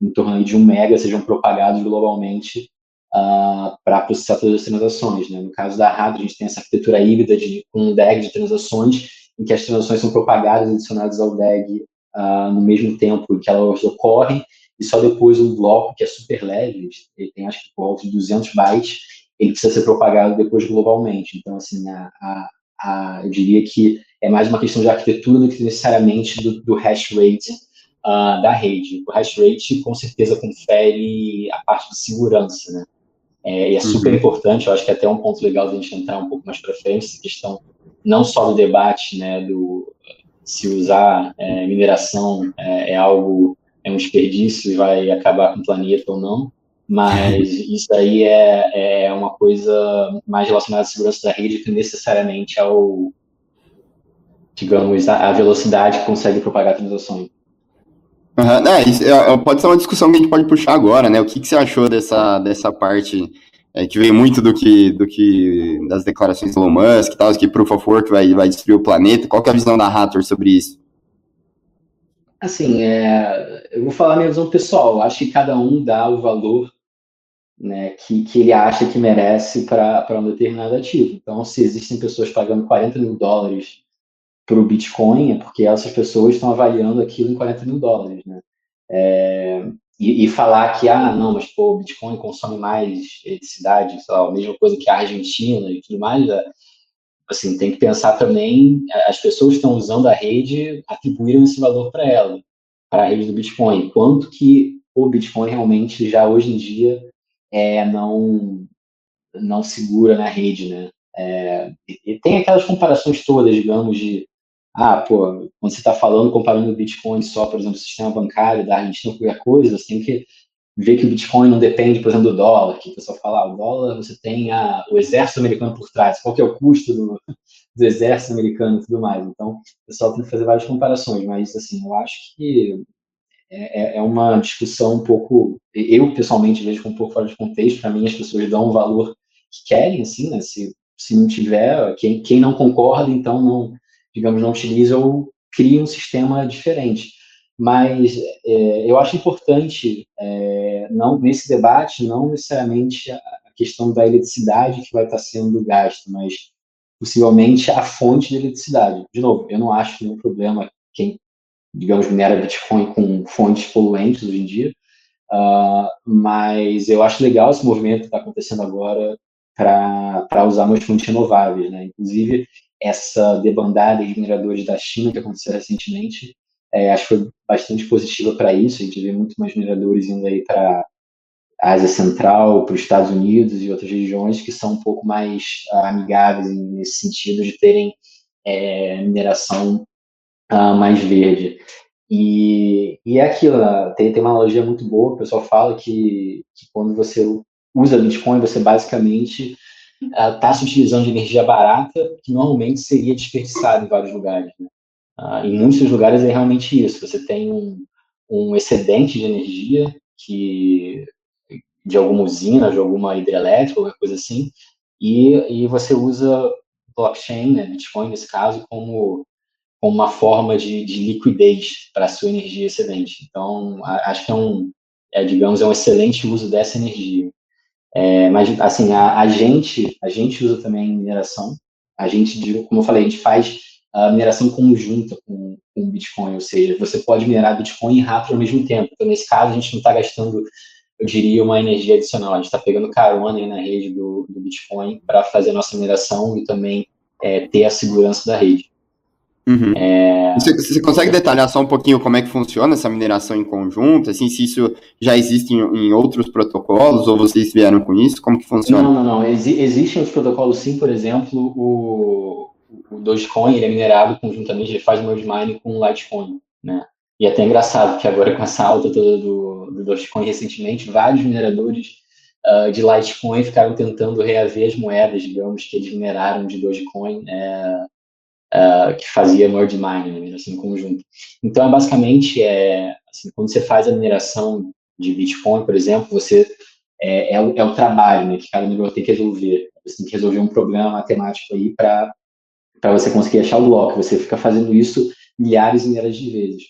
em torno de um mega, sejam propagados globalmente uh, para processar todas as transações. Né? No caso da Hadro, a gente tem essa arquitetura híbrida de, com um DAG de transações, em que as transações são propagadas e adicionadas ao DAG uh, no mesmo tempo que elas ocorrem, e só depois um bloco que é super leve, ele tem acho que por volta de 200 bytes, ele precisa ser propagado depois globalmente. Então, assim, a, a, a, eu diria que é mais uma questão de arquitetura do que necessariamente do, do hash rate uh, da rede. O hash rate, com certeza, confere a parte de segurança, né? É, e é super uhum. importante, eu acho que é até um ponto legal de a gente entrar um pouco mais para frente, essa questão não só do debate, né, do se usar é, mineração é, é, algo, é um desperdício e vai acabar com o planeta ou não, mas isso aí é, é uma coisa mais relacionada à segurança da rede que necessariamente ao, digamos, a, a velocidade que consegue propagar transações. Uhum. É, isso, é, pode ser uma discussão que a gente pode puxar agora, né? O que, que você achou dessa, dessa parte é, que veio muito do que, do que das declarações do Elon Musk e tal, que Proof of Work vai, vai destruir o planeta. Qual é a visão da Hathor sobre isso? Assim, é, eu vou falar minha visão pessoal. Eu acho que cada um dá o valor né, que, que ele acha que merece para um determinado ativo. Então, se existem pessoas pagando 40 mil dólares para o Bitcoin, é porque essas pessoas estão avaliando aquilo em 40 mil dólares. Né? É, e, e, falar que, ah, não, mas pô, o Bitcoin consome mais eletricidade, sei lá, a mesma coisa que a Argentina e tudo mais, é, assim, tem que pensar também, as pessoas que estão usando a rede atribuíram esse valor para ela, para a rede do Bitcoin. Quanto que o Bitcoin realmente já hoje em dia é, não, não segura na rede, né? É, e tem aquelas comparações todas, digamos, de ah, pô, quando você está falando, comparando o Bitcoin só, por exemplo, o sistema bancário da Argentina, qualquer coisa, você tem que ver que o Bitcoin não depende, por exemplo, do dólar, que o pessoal fala, ah, o dólar você tem a, o exército americano por trás, qual que é o custo do, do exército americano e tudo mais. Então, o pessoal tem que fazer várias comparações, mas, assim, eu acho que é, é, é uma discussão um pouco, eu pessoalmente vejo com um pouco fora de contexto, para mim as pessoas dão o valor que querem, assim, né, se, se não tiver, quem, quem não concorda, então não, digamos, não utiliza ou cria um sistema diferente. Mas é, eu acho importante, é, não nesse debate, não necessariamente a, questão da eletricidade que vai estar sendo gasta, mas possivelmente a fonte de eletricidade. De novo, eu não acho nenhum problema quem digamos, minera Bitcoin com fontes poluentes hoje em dia. Uh, mas eu acho legal esse movimento que está acontecendo agora para usar mais fontes renováveis. Né? Inclusive, essa debandada de mineradores da China que aconteceu recentemente, é, acho que foi bastante positiva para isso. A gente vê muito mais mineradores indo aí para a Ásia Central, para os Estados Unidos e outras regiões que são um pouco mais uh, amigáveis nesse sentido de terem é, mineração uh, mais verde. E, e é aquilo, né? tem, tem uma analogia muito boa, o pessoal fala que, que quando você usa Bitcoin, você basicamente está se utilizando de energia barata, que normalmente seria desperdiçada em vários lugares. Né? Uh, em muitos lugares é realmente isso, você tem um, um excedente de energia que de alguma usina, de alguma hidrelétrica, qualquer coisa assim, e, e você usa blockchain, né, Bitcoin nesse caso, como como uma forma de, de liquidez para a sua energia excedente. Então, a, acho que é um, é, digamos, é um excelente uso dessa energia. É, mas, assim, a, a, gente, a gente usa também mineração. A gente, como eu falei, a gente faz a mineração conjunta com, com Bitcoin, ou seja, você pode minerar Bitcoin e Raptor ao mesmo tempo. Então, nesse caso, a gente não está gastando, eu diria, uma energia adicional. A gente está pegando carona na rede do, do Bitcoin para fazer a nossa mineração e também é, ter a segurança da rede. Uhum. É... Você, você, consegue detalhar só um pouquinho como é que funciona essa mineração em conjunto? Assim, se isso já existe em, em outros protocolos ou vocês vieram com isso? Como que funciona? Não, não, não. Ex existem os protocolos sim, por exemplo, o, o Dogecoin ele é minerado conjuntamente, ele faz merge mining com o Litecoin, né? E é até engraçado que agora com essa alta toda do, do Dogecoin recentemente, vários mineradores uh, de Litecoin ficaram tentando reaver as moedas, digamos, que eles mineraram de Dogecoin. É, uh, que fazia merge mining, né, assim, em conjunto. Então, é basicamente, é, assim, quando você faz a mineração de Bitcoin, por exemplo, você é, é, o, é o trabalho né, que cada minerador tem que resolver. Você tem que resolver um problema matemático aí para você conseguir achar o bloco. Você fica fazendo isso milhares e milhares de vezes.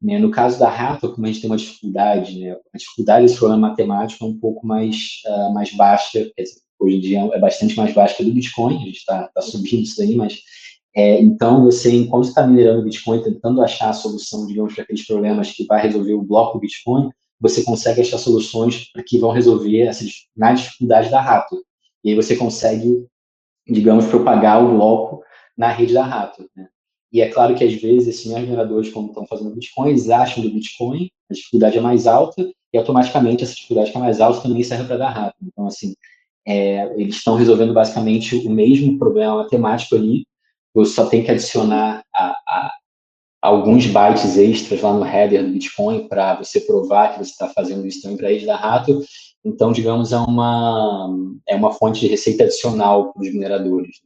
Né? No caso da Rato, como a gente tem uma dificuldade, né? a dificuldade desse problema matemático é um pouco mais, uh, mais baixa, dizer, hoje em dia é bastante mais baixa que do Bitcoin, a gente está tá subindo isso daí, mas é, então você, enquanto está minerando Bitcoin, tentando achar a solução, digamos, para aqueles problemas que vai resolver o bloco Bitcoin, você consegue achar soluções que vão resolver na dificuldade da Rato. E aí você consegue, digamos, propagar o bloco na rede da Rato. Né? E é claro que às vezes esses mesmos mineradores, quando estão fazendo Bitcoin, eles acham do Bitcoin, a dificuldade é mais alta, e automaticamente essa dificuldade que é mais alta também serve para dar rato. Então, assim, é, eles estão resolvendo basicamente o mesmo problema matemático ali, você só tem que adicionar a, a, alguns bytes extras lá no header do Bitcoin para você provar que você está fazendo isso também para a rede da rato. Então, digamos, é uma, é uma fonte de receita adicional para os mineradores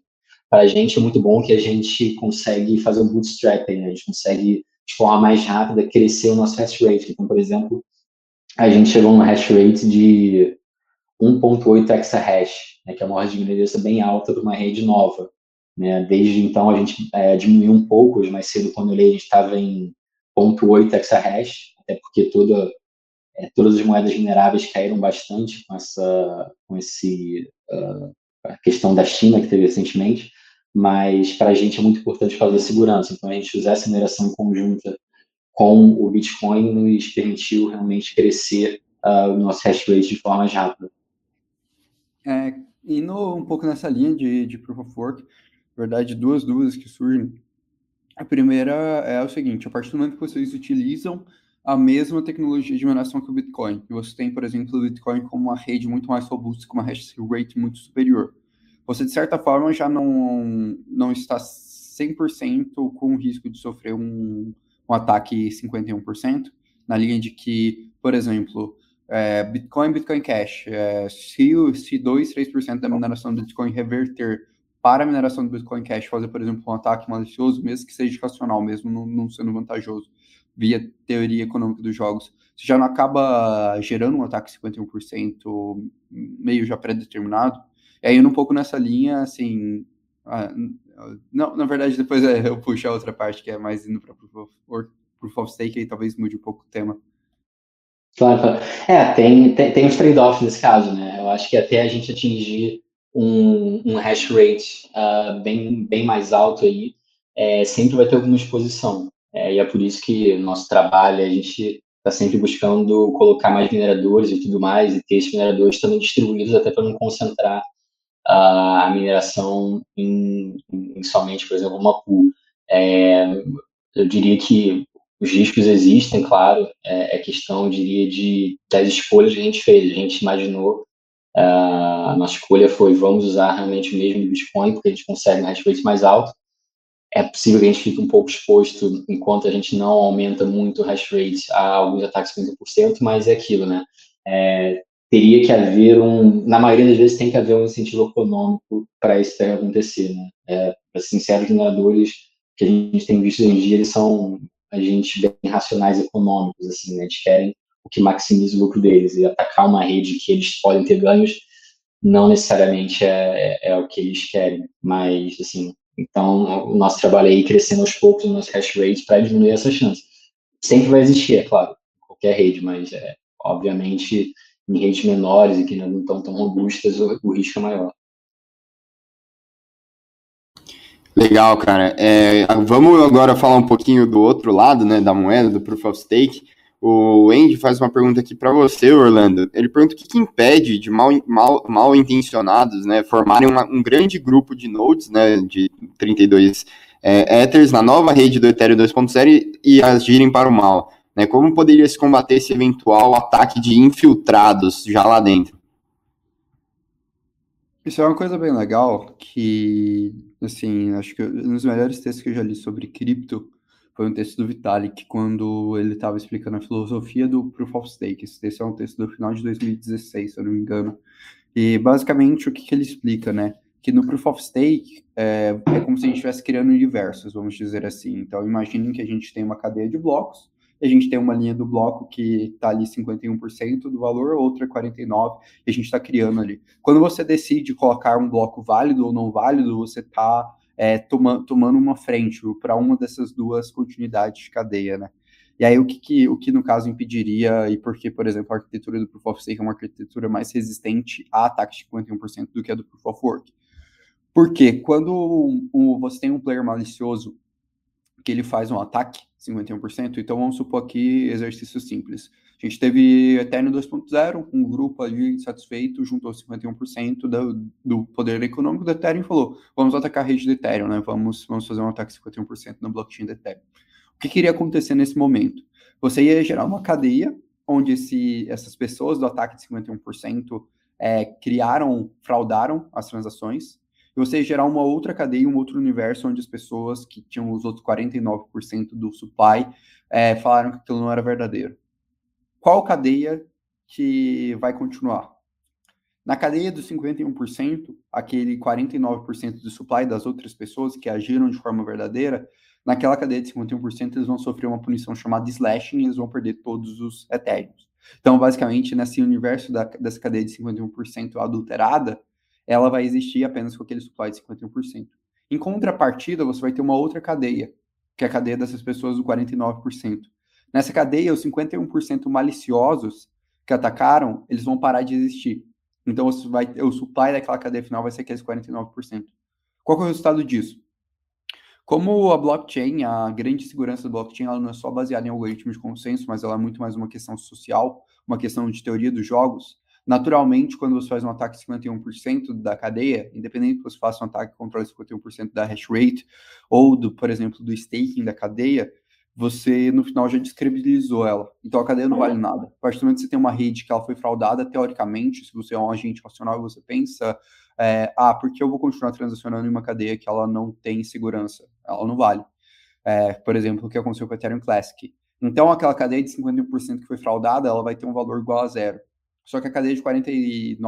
para a gente é muito bom que a gente consegue fazer o bootstrapping, né? a gente consegue, de forma mais rápida, crescer o nosso hash rate. Então, por exemplo, a gente chegou numa hash rate de 1.8 exahash, né, que é uma ordem de grandeza bem alta para uma rede nova. Né? Desde então, a gente é, diminuiu um pouco, hoje mais cedo, quando eu olhei, a gente estava em 0.8 exahash, até porque toda, é, todas as moedas mineráveis caíram bastante com essa com esse uh, a questão da China que teve recentemente mas para a gente é muito importante fazer segurança. Então, a gente usar essa mineração conjunta com o Bitcoin nos permitiu realmente crescer uh, o nosso hash rate de forma mais rápida. É, indo um pouco nessa linha de, de Proof of Work, na verdade, duas dúvidas que surgem. A primeira é o seguinte, a partir do momento que vocês utilizam a mesma tecnologia de mineração que o Bitcoin, e você tem, por exemplo, o Bitcoin como uma rede muito mais robusta, com uma hash rate muito superior, você, de certa forma, já não, não está 100% com o risco de sofrer um, um ataque 51%, na linha de que, por exemplo, é, Bitcoin, Bitcoin Cash, é, se, se 2, 3% da mineração do Bitcoin reverter para a mineração do Bitcoin Cash, fazer, por exemplo, um ataque malicioso, mesmo que seja racional, mesmo não, não sendo vantajoso, via teoria econômica dos jogos, você já não acaba gerando um ataque 51% meio já pré-determinado, e aí, um pouco nessa linha, assim. Ah, não, na verdade, depois é, eu puxo a outra parte que é mais indo para Proof of, Stake, aí talvez mude um pouco o tema. Claro, claro. É, tem, tem, tem os trade-offs nesse caso, né? Eu acho que até a gente atingir um, um hash rate uh, bem, bem mais alto aí, é, sempre vai ter alguma exposição. É, e é por isso que nosso trabalho, a gente está sempre buscando colocar mais mineradores e tudo mais, e ter esses mineradores também distribuídos até para não concentrar a mineração em, em, somente, por exemplo, uma pool. É, eu diria que os riscos existem, claro, é, é, questão, eu diria, de, das escolhas que a gente fez. A gente imaginou, uh, a nossa escolha foi, vamos usar realmente o mesmo Bitcoin, porque a gente consegue um hash rate mais alto. É possível que a gente fique um pouco exposto enquanto a gente não aumenta muito o hash rate a alguns ataques 50%, mas é aquilo, né? É, teria que haver um, na maioria das vezes tem que haver um incentivo econômico para isso acontecer, né? É, assim, certos mineradores que a gente tem visto hoje em dia, eles são a gente bem racionais econômicos, assim, né? Eles querem o que maximiza o lucro deles e atacar uma rede que eles podem ter ganhos não necessariamente é, é, é o que eles querem, mas assim, então o nosso trabalho aí crescendo aos poucos o nosso hash rate para diminuir essa chance. Sempre vai existir, é claro, qualquer rede, mas é, obviamente em redes menores e que não estão tão robustas, o, o risco é maior. Legal, cara. É, vamos agora falar um pouquinho do outro lado, né, da moeda, do Proof of Stake. O Andy faz uma pergunta aqui para você, Orlando. Ele pergunta o que, que impede de mal, mal, mal intencionados, né, formarem uma, um grande grupo de nodes, né, de 32 é, Ethers na nova rede do Ethereum 2.0 e agirem para o mal. Né? Como poderia se combater esse eventual ataque de infiltrados já lá dentro? Isso é uma coisa bem legal que, assim, acho que um dos melhores textos que eu já li sobre cripto foi um texto do Vitalik, quando ele estava explicando a filosofia do Proof of Stake. Esse texto é um texto do final de 2016, se eu não me engano. E, basicamente, o que, que ele explica, né? Que no Proof of Stake é, é como se a gente estivesse criando universos, vamos dizer assim. Então, imaginem que a gente tem uma cadeia de blocos, a gente tem uma linha do bloco que está ali 51% do valor, outra 49%, e a gente está criando ali. Quando você decide colocar um bloco válido ou não válido, você está é, toma, tomando uma frente para uma dessas duas continuidades de cadeia, né? E aí, o que, que, o que no caso impediria, e por que, por exemplo, a arquitetura do Proof of Stake é uma arquitetura mais resistente a ataques de 51% do que a do Proof of Work? Porque quando você tem um player malicioso que ele faz um ataque, 51%, então vamos supor aqui exercício simples. A gente teve Ethereum 2.0, um grupo ali insatisfeito, juntou 51% do, do poder econômico do Ethereum e falou, vamos atacar a rede do Ethereum, né? Vamos, vamos fazer um ataque 51% na blockchain do Ethereum. O que, queria acontecer nesse momento? Você ia gerar uma cadeia onde esse, essas pessoas do ataque de 51% é, criaram, fraudaram as transações, e você gerar uma outra cadeia, um outro universo onde as pessoas que tinham os outros 49% do supply é, falaram que aquilo não era verdadeiro qual cadeia que vai continuar? Na cadeia dos 51%, aquele 49% do supply das outras pessoas que agiram de forma verdadeira, naquela cadeia de 51% eles vão sofrer uma punição chamada slashing e eles vão perder todos os etéreos. Então, basicamente, nesse universo da, dessa cadeia de 51% adulterada, ela vai existir apenas com aquele supply de 51%. Em contrapartida, você vai ter uma outra cadeia, que é a cadeia dessas pessoas do 49%. Nessa cadeia, os 51% maliciosos que atacaram, eles vão parar de existir. Então, vai, o supply daquela cadeia final vai ser aqueles 49%. Qual é o resultado disso? Como a blockchain, a grande segurança da blockchain, ela não é só baseada em algoritmos de consenso, mas ela é muito mais uma questão social, uma questão de teoria dos jogos. Naturalmente, quando você faz um ataque de 51% da cadeia, independente que você faça um ataque que controle 51% da hash rate, ou, do, por exemplo, do staking da cadeia, você no final já descredibilizou ela. Então a cadeia não vale nada. A partir do momento que você tem uma rede que ela foi fraudada, teoricamente, se você é um agente racional e você pensa, é, ah, por que eu vou continuar transacionando em uma cadeia que ela não tem segurança? Ela não vale. É, por exemplo, o que aconteceu com a Ethereum Classic. Então aquela cadeia de 51% que foi fraudada, ela vai ter um valor igual a zero. Só que a cadeia de 49%,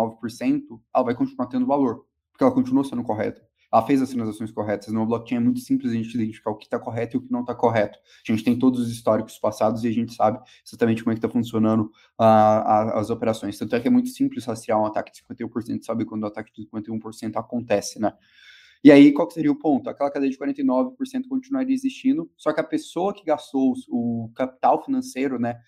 ela vai continuar tendo valor, porque ela continua sendo correta ela fez as transações corretas. No blockchain é muito simples a gente identificar o que está correto e o que não está correto. A gente tem todos os históricos passados e a gente sabe exatamente como é que está funcionando uh, as operações. Tanto é que é muito simples rastrear um ataque de 51%, sabe quando o ataque de 51% acontece, né? E aí, qual seria o ponto? Aquela cadeia de 49% continuaria existindo, só que a pessoa que gastou o capital financeiro, né,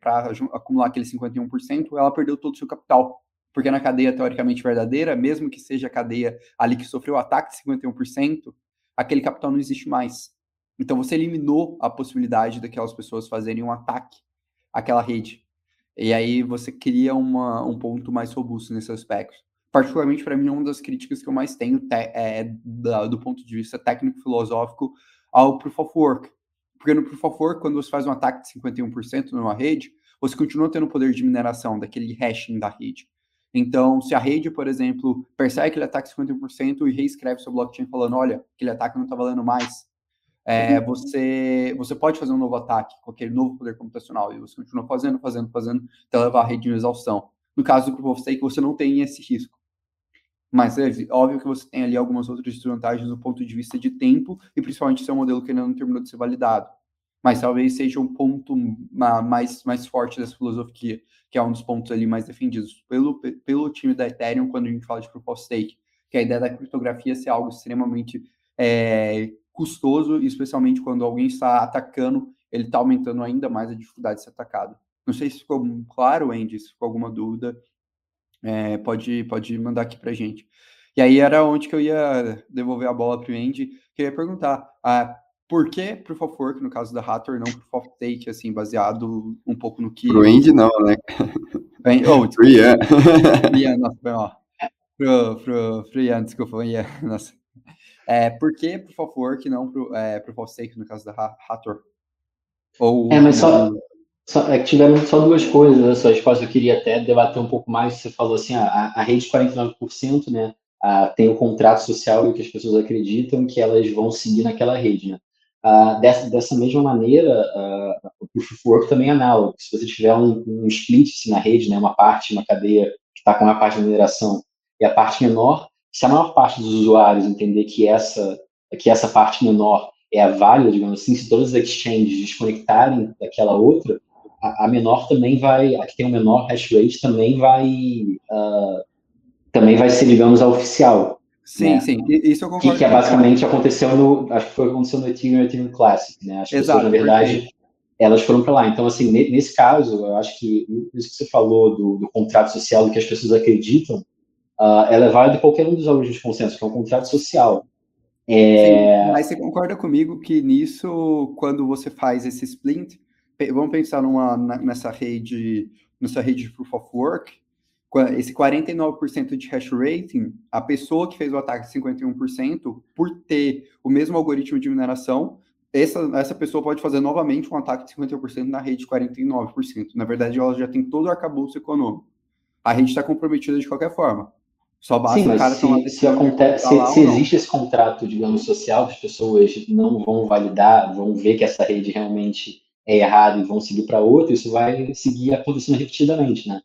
para acumular aquele 51%, ela perdeu todo o seu capital porque na cadeia teoricamente verdadeira, mesmo que seja a cadeia ali que sofreu o ataque de 51%, aquele capital não existe mais. Então você eliminou a possibilidade daquelas pessoas fazerem um ataque àquela rede. E aí você cria uma, um ponto mais robusto nesse aspecto. Particularmente para mim, uma das críticas que eu mais tenho é da, do ponto de vista técnico-filosófico ao Proof of Work. Porque no Proof of Work, quando você faz um ataque de 51% numa rede, você continua tendo o poder de mineração daquele hashing da rede. Então, se a rede, por exemplo, percebe aquele ataque 51% e reescreve seu blockchain falando, olha, aquele ataque não está valendo mais, é, uhum. você, você pode fazer um novo ataque com aquele novo poder computacional e você continua fazendo, fazendo, fazendo, até levar a rede em exaustão. No caso do Proof of Stake, você não tem esse risco. Mas é óbvio que você tem ali algumas outras desvantagens do ponto de vista de tempo e principalmente se um modelo que ainda não terminou de ser validado. Mas talvez seja um ponto mais, mais forte dessa filosofia que é um dos pontos ali mais defendidos pelo, pelo time da Ethereum quando a gente fala de Proof of Stake, que é a ideia da criptografia ser algo extremamente é, custoso, especialmente quando alguém está atacando, ele está aumentando ainda mais a dificuldade de ser atacado. Não sei se ficou claro, Andy, se ficou alguma dúvida, é, pode, pode mandar aqui para gente. E aí era onde que eu ia devolver a bola para o Andy, que eu ia perguntar, ah, por que Proof of Work, no caso da Hathor, não Proof of Stake, assim, baseado um pouco no que... Pro Andy não, né? Oh, pro Ian. Ian, nossa, foi mal. Pro, pro, pro Ian, desculpa, Ian, nossa. É, por que Proof of Work não pro, é, Proof of Stake, no caso da Hathor? Ou... É, mas só... Só, é que tiveram só duas coisas, né? Só resposta eu queria até debater um pouco mais. Você falou assim, a, a rede de 49%, né? A, tem o contrato social e que as pessoas acreditam que elas vão seguir naquela rede, né? Uh, dessa, dessa mesma maneira, uh, o Proof of Work também é análogo. Se você tiver um, um split assim, na rede, né, uma parte, uma cadeia que está com uma parte de mineração e a parte menor, se a maior parte dos usuários entender que essa, que essa parte menor é a válida, digamos assim, se todas as exchanges desconectarem daquela outra, a, a menor também vai, a que tem o menor hash rate também vai, uh, também vai ser, digamos, a oficial. Sim, né? sim, isso eu concordo. Que, que é basicamente aconteceu no, acho que foi aconteceu no Ethereum Ethereum Classic, né? As Exato, pessoas, na verdade, elas foram para lá. Então, assim, nesse caso, eu acho que isso que você falou do, do contrato social, do que as pessoas acreditam, uh, ela é válida qualquer um dos algoritmos de consenso, que é um contrato social. É... Sim, mas você concorda comigo que nisso, quando você faz esse splint, vamos pensar numa, nessa rede, nessa rede de proof of work, esse 49% de hash rating, a pessoa que fez o ataque 51%, por ter o mesmo algoritmo de mineração, essa, essa pessoa pode fazer novamente um ataque de 51% na rede de 49%. Na verdade, ela já tem todo o arcabouço econômico. A rede está comprometida de qualquer forma. Só basta Sim, o cara se, tomar se, acontece, se, se existe esse contrato, digamos, social, as pessoas não vão validar, vão ver que essa rede realmente é errada e vão seguir para outra, isso vai seguir acontecendo repetidamente, né?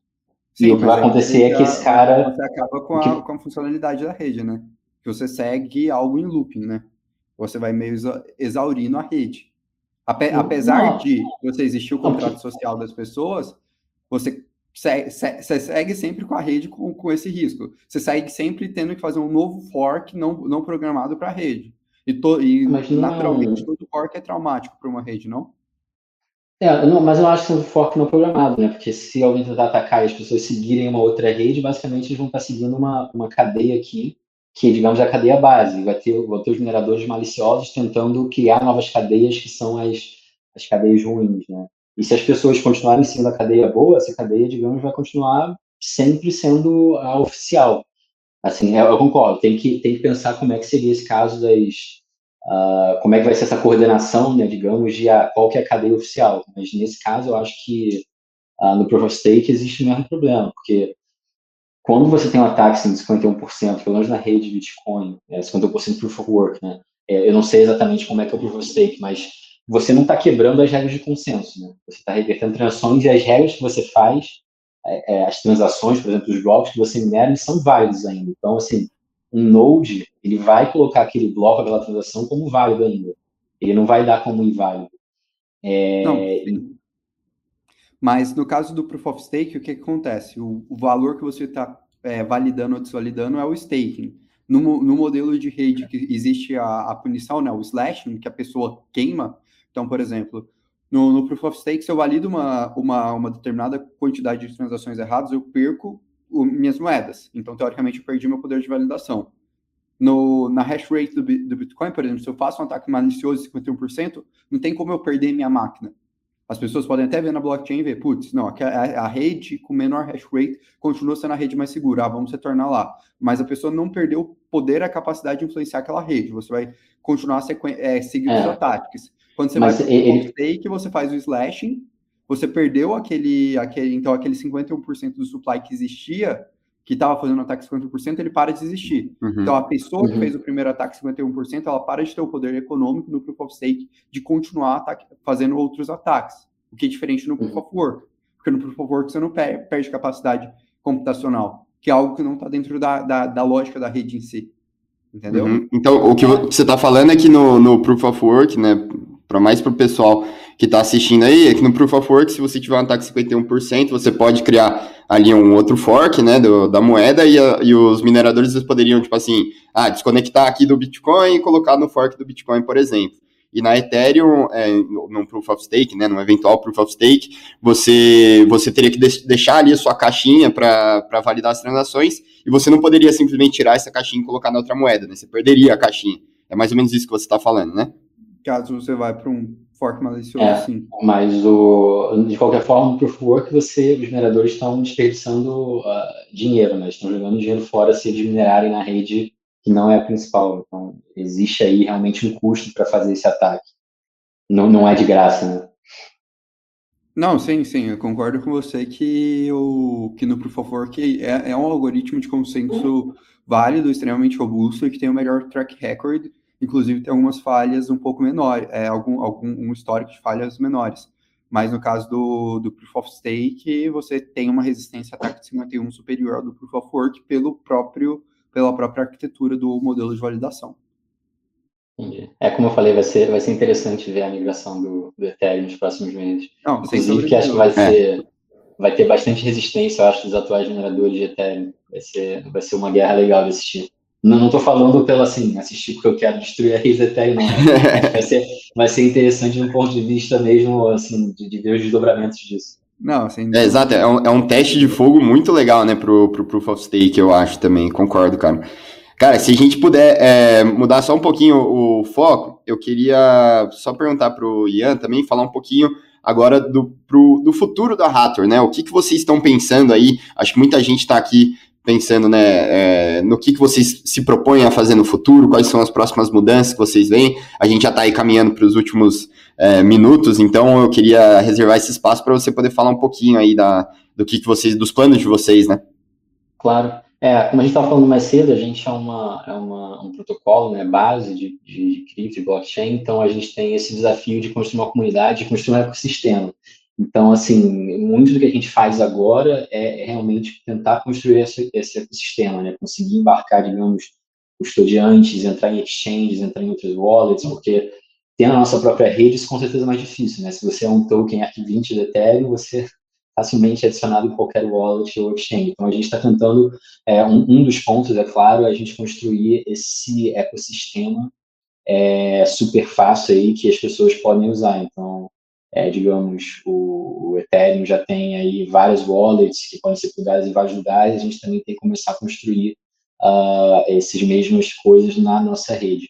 Sim, e o que vai acontecer é que esse cara. Você acaba com a, com a funcionalidade da rede, né? Que você segue algo em looping, né? Você vai meio exaurindo a rede. Ape, apesar não. de você existir o contrato social das pessoas, você segue, você segue sempre com a rede com, com esse risco. Você segue sempre tendo que fazer um novo fork não, não programado para a rede. E, to, e naturalmente todo fork é traumático para uma rede, não? É, não, mas eu acho um fork não programado, né? Porque se alguém tentar atacar e as pessoas seguirem uma outra rede, basicamente eles vão estar seguindo uma, uma cadeia aqui, que digamos é a cadeia base. Vai ter, vão ter os mineradores maliciosos tentando criar novas cadeias que são as, as cadeias ruins, né? E se as pessoas continuarem seguindo a cadeia boa, essa cadeia, digamos, vai continuar sempre sendo a oficial. Assim, eu, eu concordo. Tem que, tem que pensar como é que seria esse caso das, uh, como é que vai ser essa coordenação, né, digamos, de uh, qual que é a cadeia oficial. Mas nesse caso, eu acho que uh, no Proof of Stake existe o mesmo problema, porque quando você tem um ataque de 51%, pelo menos na rede de Bitcoin, é 51% Proof of Work, né? É, eu não sei exatamente como é que é o Proof of Stake, mas você não está quebrando as regras de consenso, né? Você está revertendo transações e as regras que você faz, é, é, as transações, por exemplo, os blocos que você minera, são válidos ainda. Então, assim, um Node, ele vai colocar aquele bloco, aquela transação como válido ainda. Ele não vai dar como inválido. É... Não, Mas no caso do Proof of Stake, o que, que acontece? O, o, valor que você está é, validando ou desvalidando é o staking. No, no, modelo de rede que existe a, a, punição, né, o slashing, que a pessoa queima. Então, por exemplo, no, no Proof of Stake, se eu valido uma, uma, uma determinada quantidade de transações erradas, eu perco o, minhas moedas. Então, teoricamente, eu perdi meu poder de validação. No, na hash rate do, do Bitcoin, por exemplo, se eu faço um ataque malicioso de 51%, não tem como eu perder minha máquina. As pessoas podem até ver na blockchain e ver, putz, não, a, a, rede com menor hash rate continua sendo a rede mais segura, ah, vamos retornar lá. Mas a pessoa não perdeu o poder, a capacidade de influenciar aquela rede. Você vai continuar é, seguindo é. os ataques. Quando você Mas vai para o stake, você faz o slashing, você perdeu aquele, aquele então aquele 51% do supply que existia, que estava fazendo um ataque 50%, ele para de existir. Uhum. Então a pessoa que uhum. fez o primeiro ataque 51%, ela para de ter o poder econômico no Proof of Stake de continuar ataque, fazendo outros ataques. O que é diferente no Proof uhum. of Work. Porque no Proof of Work você não perde, perde capacidade computacional, que é algo que não está dentro da, da, da, lógica da rede em si. Entendeu? Uhum. Então, o que você está falando é que no, no Proof of Work, né, para mais para o pessoal que está assistindo aí, é que no Proof of Work, se você tiver um ataque 51%, você pode criar ali um outro fork, né, do, da moeda, e, a, e os mineradores eles poderiam, tipo assim, ah, desconectar aqui do Bitcoin e colocar no fork do Bitcoin, por exemplo. E na Ethereum, é, no Proof of Stake, né, no eventual Proof of Stake, você, você teria que deixar ali a sua caixinha para validar as transações, e você não poderia simplesmente tirar essa caixinha e colocar na outra moeda, né, você perderia a caixinha. É mais ou menos isso que você está falando, né? Caso você vai para um fork malicioso, é, sim. Mas o, de qualquer forma, no Proof of Work, você, os mineradores estão desperdiçando uh, dinheiro, né? Estão jogando dinheiro fora se eles minerarem na rede que não é a principal. Então, existe aí realmente um custo para fazer esse ataque. Não, não é de graça, né? Não, sim, sim, eu concordo com você que, o, que no Proof of Work é, é um algoritmo de consenso válido, extremamente robusto e que tem o melhor track record inclusive tem algumas falhas um pouco menores, é, algum, algum um histórico de falhas menores. Mas no caso do, do Proof of Stake, você tem uma resistência a ataque de 51 superior ao do Proof of Work pelo próprio, pela própria arquitetura do modelo de validação. Entendi. É como eu falei, vai ser, vai ser interessante ver a migração do, do Ethereum nos próximos meses. Não, Inclusive, que acho que vai ser, vai ter bastante resistência, eu acho, dos atuais mineradores de Ethereum. Vai ser, vai ser uma guerra legal de assistir. Não estou falando pelo assim, assistir porque eu quero destruir a rede Ethereum, não. vai, ser, vai ser interessante de um ponto de vista mesmo, assim, de, de ver os desdobramentos disso. Não, sem é, exato, é um, é um teste de fogo muito legal, né, pro, pro Proof of Stake, eu acho também, concordo, cara. Cara, se a gente puder é, mudar só um pouquinho o foco, eu queria só perguntar pro Ian também, falar um pouquinho agora do, pro, do futuro da Hathor, né? O que, que vocês estão pensando aí? Acho que muita gente está aqui pensando né, é, no que, que vocês se propõem a fazer no futuro, quais são as próximas mudanças que vocês veem. A gente já está aí caminhando para os últimos é, minutos, então eu queria reservar esse espaço para você poder falar um pouquinho aí da, do que, que vocês, dos planos de vocês, né? Claro. É, como a gente estava falando mais cedo, a gente é, uma, é uma, um protocolo, né, base de, de, cripto e blockchain, então a gente tem esse desafio de construir uma comunidade, de construir um ecossistema. Então, assim, muito do que a gente faz agora é, realmente tentar construir esse, esse ecossistema, né? Conseguir embarcar, digamos, custodiantes, entrar em exchanges, entrar em outras wallets, porque ter a nossa própria rede, isso com certeza é mais difícil, né? Se você é um token ARC20 de Ethereum, você facilmente é adicionado em qualquer wallet ou exchange. Então, a gente está tentando, é, um, um, dos pontos, é claro, é a gente construir esse ecossistema é, super fácil aí que as pessoas podem usar. Então, é, digamos, o, o, Ethereum já tem aí várias wallets que podem ser plugadas em vários lugares, a gente também tem que começar a construir uh, essas mesmas coisas na nossa rede.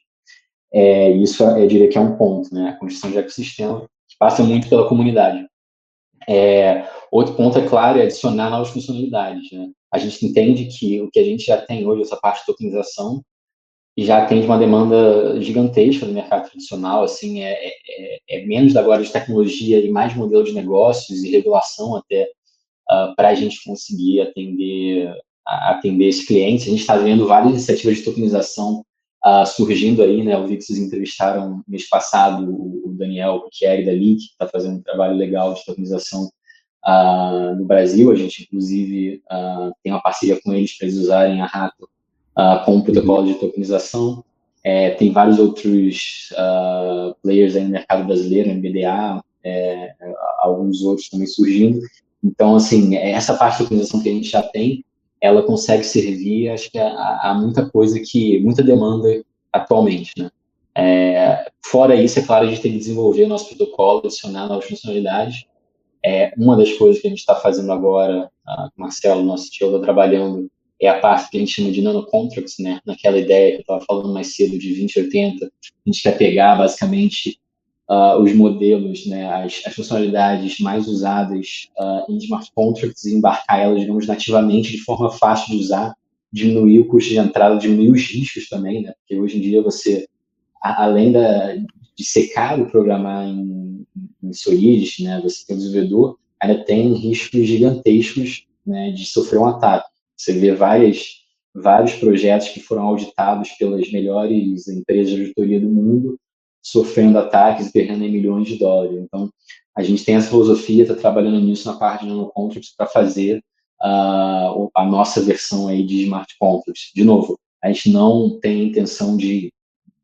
É, isso, eu diria que é um ponto, né, a construção de ecossistema, que passa muito pela comunidade. É, outro ponto, é claro, é adicionar novas funcionalidades. Né? A gente entende que o que a gente já tem hoje, essa parte de tokenização, já atende uma demanda gigantesca do mercado tradicional, assim, é, é, é menos agora de tecnologia e mais modelo de negócios e regulação até uh, para a gente conseguir atender atender esses clientes. A gente está vendo várias iniciativas de tokenização uh, surgindo aí, né? Eu vi que vocês entrevistaram mês passado o, o Daniel Chieri da Link, que está fazendo um trabalho legal de tokenização uh, no Brasil. A gente, inclusive, tem uma parceria com eles para eles usarem a Rato uh, com o protocolo de tokenização. É, tem vários outros uh, players aí no mercado brasileiro, MBDA, é, alguns outros também surgindo. Então, assim, essa parte de tokenização que a gente já tem, ela consegue servir, acho que há, muita coisa que, muita demanda atualmente, né? É, fora isso, é claro, a gente tem que desenvolver o nosso protocolo, adicionar novas funcionalidades. É, uma das coisas que a gente está fazendo agora, uh, Marcelo, nosso tio, está trabalhando é a parte que a gente chama de nanocontracts, né? Naquela ideia que eu estava falando mais cedo de 2080, a gente quer pegar basicamente uh, os modelos, né? As, as funcionalidades mais usadas uh, em smart contracts e embarcar elas, digamos, nativamente de forma fácil de usar, diminuir o custo de entrada, diminuir os riscos também, né? Porque hoje em dia você, a, além da, de ser caro programar em, em Solidity, né? Você tem o desenvolvedor, ainda tem riscos gigantescos né, de sofrer um ataque. Você vê várias, vários projetos que foram auditados pelas melhores empresas de auditoria do mundo, sofrendo ataques e perdendo milhões de dólares. Então, a gente tem essa filosofia, está trabalhando nisso na parte de nanocontracts para fazer uh, a nossa versão aí de smart contracts. De novo, a gente não tem intenção de,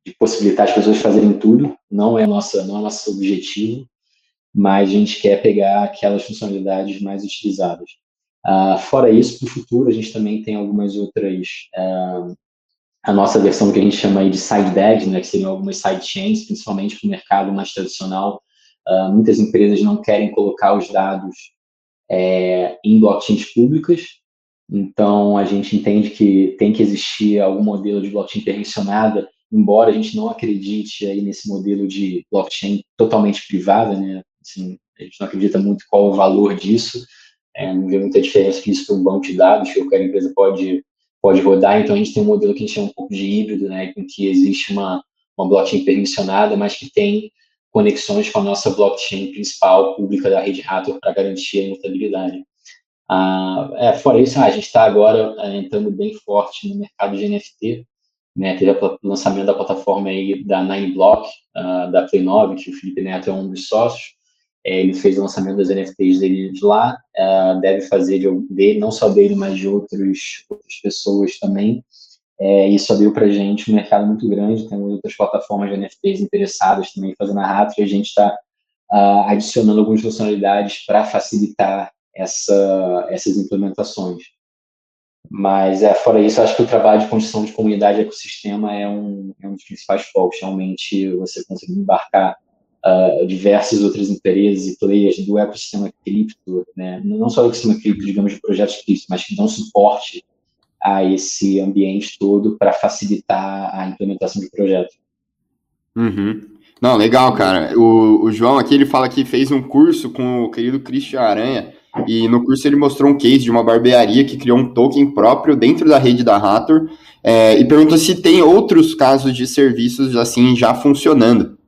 de possibilitar as pessoas fazerem tudo, não é nossa, não é nosso objetivo, mas a gente quer pegar aquelas funcionalidades mais utilizadas. Uh, fora isso, para o futuro, a gente também tem algumas outras. Uh, a nossa versão que a gente chama aí de side bags, né, que seriam algumas side chains, principalmente para o mercado mais tradicional. Uh, muitas empresas não querem colocar os dados é, em blockchains públicas, então a gente entende que tem que existir algum modelo de blockchain permissionada, embora a gente não acredite aí nesse modelo de blockchain totalmente privada, né? Assim, a gente não acredita muito qual o valor disso, é, não vê muita diferença disso para um banco de dados que qualquer empresa pode, pode rodar. Então, a gente tem um modelo que a gente chama um pouco de híbrido, né, em que existe uma, uma blockchain permissionada, mas que tem conexões com a nossa blockchain principal pública da rede Hathor para garantir a imutabilidade. Ah, é, fora isso, ah, a gente está agora é, entrando bem forte no mercado de NFT, né, teve o lançamento da plataforma aí da Nine Block, uh, da Play 9, que o Felipe Neto é um dos sócios, ele fez o lançamento das NFTs dele de lá, uh, deve fazer de, dele, não só dele, mas de outros, outras pessoas também. É, isso abriu para a gente um mercado muito grande, temos outras plataformas de NFTs interessadas também fazendo a rato, e a gente está uh, ah, adicionando algumas funcionalidades para facilitar essa, essas implementações. Mas, é, fora isso, acho que o trabalho de construção de comunidade e ecossistema é um, é um dos principais focos. Realmente, você conseguir embarcar uh, diversas outras empresas e players do ecossistema cripto, né? não só o ecossistema cripto, digamos, de projetos cripto, mas que dão suporte a esse ambiente todo para facilitar a implementação de projetos. Uhum. Não, legal, cara. O, o João aqui, ele fala que fez um curso com o querido Christian Aranha, e no curso ele mostrou um case de uma barbearia que criou um token próprio dentro da rede da Rator, é, e perguntou se tem outros casos de serviços assim já funcionando.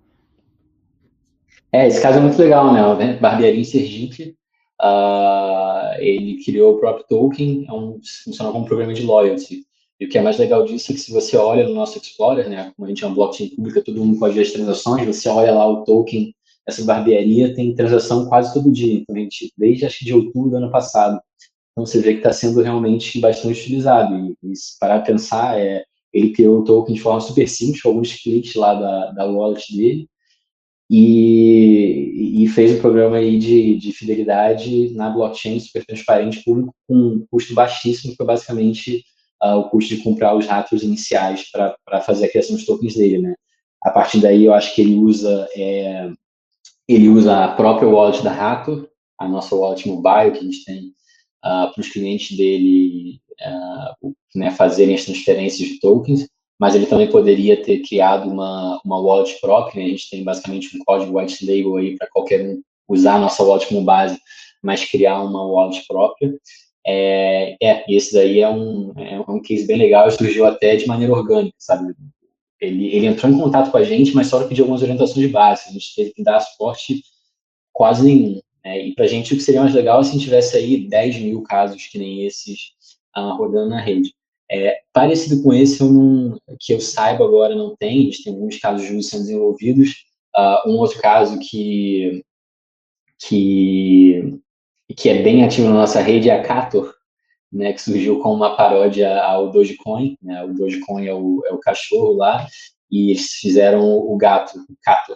É, esse caso é muito legal, né? Barbearia em Sergipe, uh, ele criou o próprio token, é um, funciona como um programa de loyalty. E o que é mais legal disso é que se você olha no nosso Explorer, né, como a gente é uma blockchain pública, todo mundo pode ver as transações, você olha lá o token, essa barbearia tem transação quase todo dia, então a gente, desde acho que de outubro do ano passado. Então você vê que está sendo realmente bastante utilizado. E, e para pensar, é, ele criou o token de forma super simples, com alguns cliques lá da, da wallet dele, e, e, fez um programa aí de, de fidelidade na blockchain super transparente, público, com um custo baixíssimo, que foi basicamente uh, o custo de comprar os ratos iniciais para fazer a criação dos tokens dele, né? A partir daí, eu acho que ele usa é, ele usa a própria wallet da Rato, a nossa wallet mobile que a gente tem uh, para os clientes dele uh, né, fazerem as transferências de tokens mas ele também poderia ter criado uma, uma wallet própria, né? a gente tem basicamente um código white label aí para qualquer um usar a nossa wallet como base, mas criar uma wallet própria. É, é esse daí é um, é um case bem legal surgiu até de maneira orgânica, sabe? Ele, ele entrou em contato com a gente, mas só pediu algumas orientações básicas, a gente teve que dar suporte quase nenhum. Né? E para a gente o que seria mais legal é se a gente tivesse aí 10 mil casos que nem esses uh, rodando na rede. É, parecido com esse, eu não, que eu saiba agora não tem, a gente tem alguns casos de uso sendo desenvolvidos. Uh, um outro caso que, que, que é bem ativo na nossa rede é a Cator, né, que surgiu com uma paródia ao Dogecoin. Né, o Dogecoin é o, é o cachorro lá, e eles fizeram o gato, o Cator,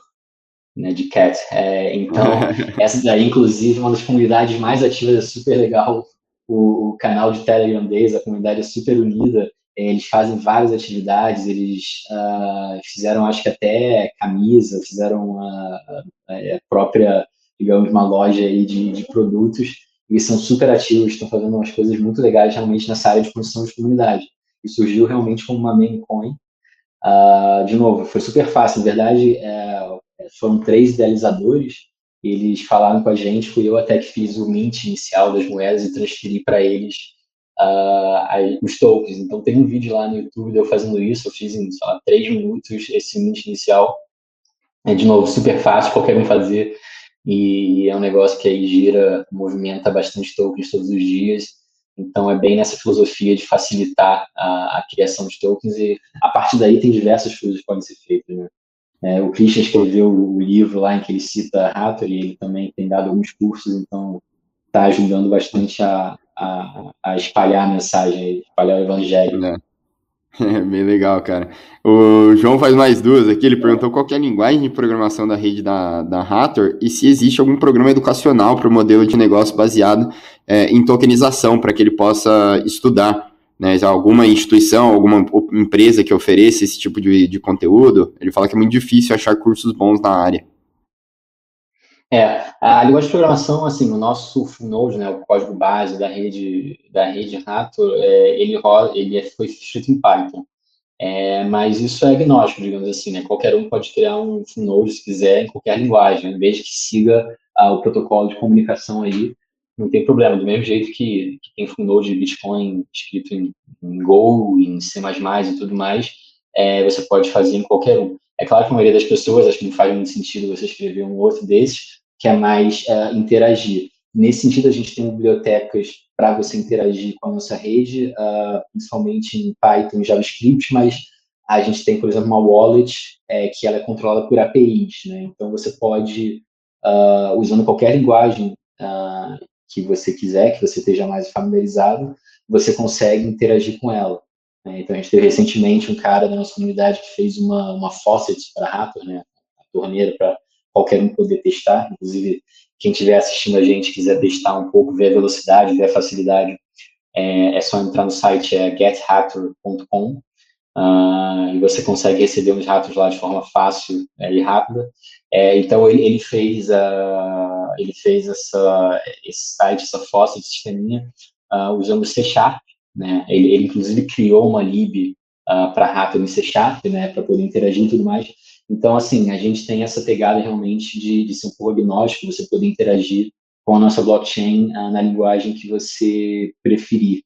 né, de cat. É, então, essa daí, inclusive, é uma das comunidades mais ativas, é super legal o, o canal de Telegram deles, a comunidade é super unida, é, eles fazem várias atividades, eles uh, fizeram, acho que até camisa, fizeram a, a, própria, digamos, uma loja aí de, de produtos, eles são super ativos, estão fazendo umas coisas muito legais realmente nessa área de construção de comunidade. E surgiu realmente como uma meme coin. Uh, de novo, foi super fácil, na verdade, é, foram três idealizadores, eles falaram com a gente, fui eu até que fiz o mint inicial das moedas e transferi para eles uh, os tokens. Então tem um vídeo lá no YouTube de eu fazendo isso, eu fiz em, sei lá, três minutos esse mint inicial. É, de novo, super fácil, qualquer um fazer. E é um negócio que aí gira, movimenta bastante tokens todos os dias. Então é bem nessa filosofia de facilitar a, a criação de tokens e a partir daí tem diversas coisas que podem ser feitas, né? É, o Christian escreveu o livro lá em que ele cita Hathor e ele também tem dado alguns cursos, então está ajudando bastante a, a, a, espalhar a mensagem, espalhar o evangelho. É. é. bem legal, cara. O João faz mais duas aqui, ele perguntou qual é a linguagem de programação da rede da, da Hathor e se existe algum programa educacional para o modelo de negócio baseado é, em tokenização, para que ele possa estudar né, alguma instituição, alguma empresa que ofereça esse tipo de, de conteúdo, ele fala que é muito difícil achar cursos bons na área. É, a linguagem de programação, assim, o nosso Node, né, o código base da rede da rede Rato, é, ele, ele foi escrito em Python. É, mas isso é agnóstico, digamos assim, né? Qualquer um pode criar um Node se quiser em qualquer linguagem, desde que siga ah, o protocolo de comunicação aí não tem problema. Do mesmo jeito que, que tem full de Bitcoin escrito em, em Go, em C++ e tudo mais, é, você pode fazer em qualquer um. É claro que a maioria das pessoas, acho que não faz muito sentido você escrever um outro desses, que é mais uh, interagir. Nesse sentido, a gente tem bibliotecas para você interagir com a nossa rede, uh, principalmente em Python e JavaScript, mas a gente tem, por exemplo, uma wallet é, que ela é controlada por APIs, né? Então, você pode, uh, usando qualquer linguagem uh, que você quiser, que você esteja mais familiarizado, você consegue interagir com ela. Né? Então, a gente teve recentemente um cara da nossa comunidade que fez uma, uma faucet para Raptor, né? a torneira para qualquer um poder testar. Inclusive, quem estiver assistindo a gente quiser testar um pouco, ver a velocidade, ver a facilidade, é, é só entrar no site é gethatter.com uh, e você consegue receber uns ratos lá de forma fácil é, e rápida. É, então ele, ele fez a, ele fez essa esse site, essa fossa, esse sisteminha uh, usando C Sharp, né? Ele, ele inclusive criou uma lib uh, para rato no C Sharp, né? Para poder interagir e tudo mais. Então assim a gente tem essa pegada realmente de, de ser um pouco agnóstico, você poder interagir com a nossa blockchain uh, na linguagem que você preferir,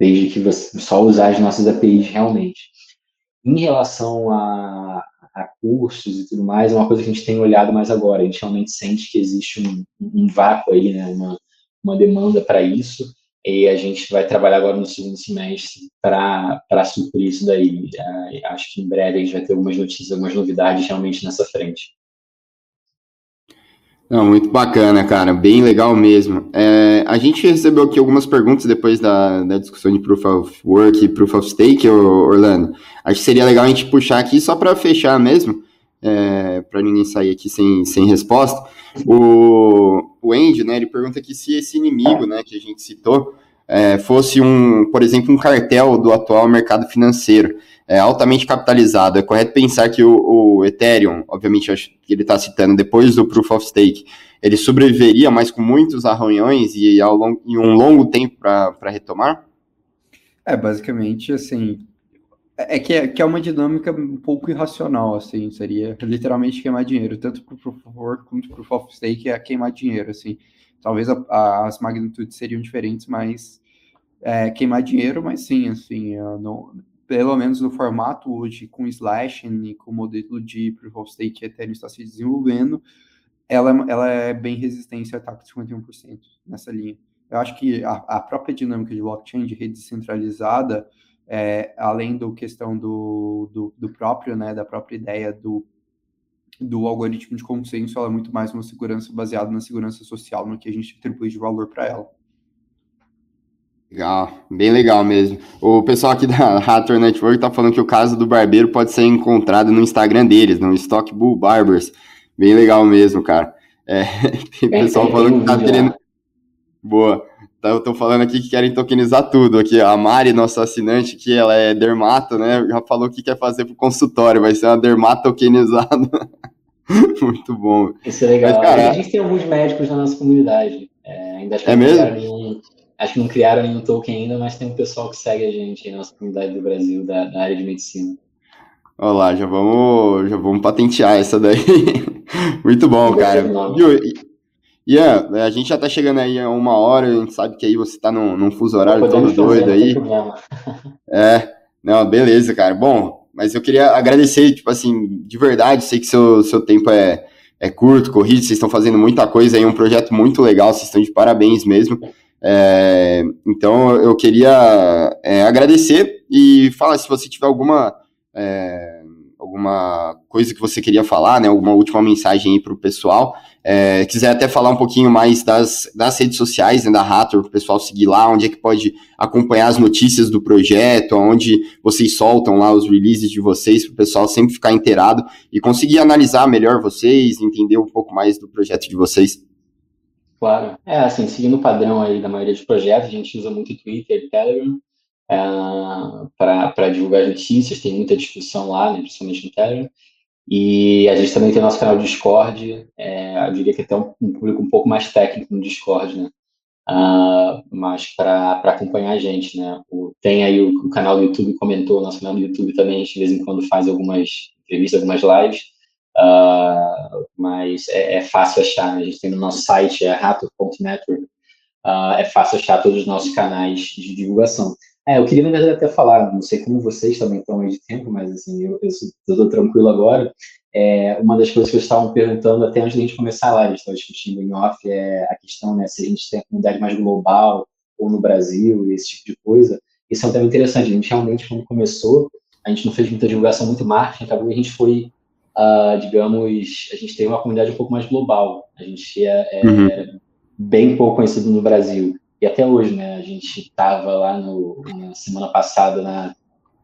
desde que você só usar as nossas APIs realmente. Em relação a, a cursos e tudo mais, é uma coisa que a gente tem olhado mais agora. A gente realmente sente que existe um, um vácuo aí, né, uma, uma demanda para isso, e a gente vai trabalhar agora no segundo semestre para suprir isso daí. Uh, acho que em breve a gente vai ter algumas notícias, algumas novidades realmente nessa frente. Não, muito bacana, cara, bem legal mesmo. É, a gente recebeu aqui algumas perguntas depois da, da discussão de Proof of Work e Proof of Stake, Orlando. Acho que seria legal a gente puxar aqui só para fechar mesmo, é, para ninguém sair aqui sem, sem resposta. O, o Andy, né, ele pergunta aqui se esse inimigo, né, que a gente citou, é, fosse um, por exemplo, um cartel do atual mercado financeiro é, altamente capitalizado. É correto pensar que o, o Ethereum, obviamente, acho que ele está citando, depois do Proof of Stake, ele sobreviveria, mas com muitos arranhões e, ao long, e um longo tempo para retomar? É, basicamente, assim, é, é que, é que é uma dinâmica um pouco irracional, assim, seria literalmente queimar dinheiro, tanto para o Proof of Work quanto para o Proof of Stake é queimar dinheiro, assim. Talvez a, a, as magnitudes seriam diferentes, mas é, queimar dinheiro, mas sim, assim, não, pelo menos no formato hoje, com Slash e com o modelo de Proof of Stake que a Ethereum está se desenvolvendo, ela, ela é bem resistente a ataque de 51% nessa linha. Eu acho que a, a, própria dinâmica de blockchain, de rede descentralizada, é, além da questão do, do, do, próprio, né, da própria ideia do, do algoritmo de consenso, ela é muito mais uma segurança baseada na segurança social, no que a gente atribui de valor para ela. Legal, bem legal mesmo. O pessoal aqui da Hathor Network tá falando que o caso do barbeiro pode ser encontrado no Instagram deles, no Stock Bull Barbers. Bem legal mesmo, cara. É, tem pessoal falando que tá querendo. Boa. Tá, eu tô falando aqui que querem tokenizar tudo. Aqui, a Mari, nossa assinante, que ela é dermato, né? Já falou que quer fazer pro consultório, vai ser uma dermato tokenizada. Muito bom. Isso é legal. Mas, cara, a gente tem alguns médicos na nossa comunidade. É, ainda é mesmo? Acho que não criaram nenhum token ainda, mas tem um pessoal que segue a gente aí na nossa comunidade do Brasil, da, da área de medicina. Olha lá, já vamos, já vamos patentear essa daí. Muito bom, cara. Viu? Ian, a gente já tá chegando aí a uma hora, a gente sabe que aí você tá num, num fuso horário todo doido aí. É, não, beleza, cara. Bom, mas eu queria agradecer, tipo assim, de verdade, sei que seu, seu tempo é, é curto, corrido, vocês estão fazendo muita coisa aí, um projeto muito legal, vocês estão de parabéns mesmo. É, então eu queria é, agradecer e falar se você tiver alguma é, alguma coisa que você queria falar, né? Alguma última mensagem aí para o pessoal. É, quiser até falar um pouquinho mais das, das redes sociais né, da Rator, para o pessoal seguir lá, onde é que pode acompanhar as notícias do projeto, onde vocês soltam lá os releases de vocês, para o pessoal sempre ficar inteirado e conseguir analisar melhor vocês, entender um pouco mais do projeto de vocês. Claro. É, assim, seguindo o padrão aí da maioria dos projetos, a gente usa muito Twitter e Telegram é, para divulgar notícias, tem muita discussão lá, né, principalmente no Telegram. E a gente também tem nosso canal Discord, é, eu diria que até um, um, público um pouco mais técnico no Discord, né? Uh, mas para acompanhar a gente, né? O, tem aí o, o, canal do YouTube, comentou, nosso canal do YouTube também, a gente de vez em quando faz algumas entrevistas, algumas lives. Uh, mas é, é, fácil achar, né? a gente tem no nosso site, é rato.network, uh, é fácil achar todos os nossos canais de divulgação. É, eu queria, na verdade, até falar, não sei como vocês também estão aí de tempo, mas assim, eu estou tranquilo agora. É, uma das coisas que eu estava perguntando até antes de a gente começar a live, estava discutindo em off, é a questão, né, se a gente tem a comunidade mais global ou no Brasil, esse tipo de coisa. Isso é um tema interessante. A gente realmente, quando começou, a gente não fez muita divulgação, muito marketing, acabou a gente foi uh, digamos, a gente tem uma comunidade um pouco mais global. A gente é, é uhum. bem pouco conhecido no Brasil. E até hoje, né? A gente estava lá no, na semana passada na,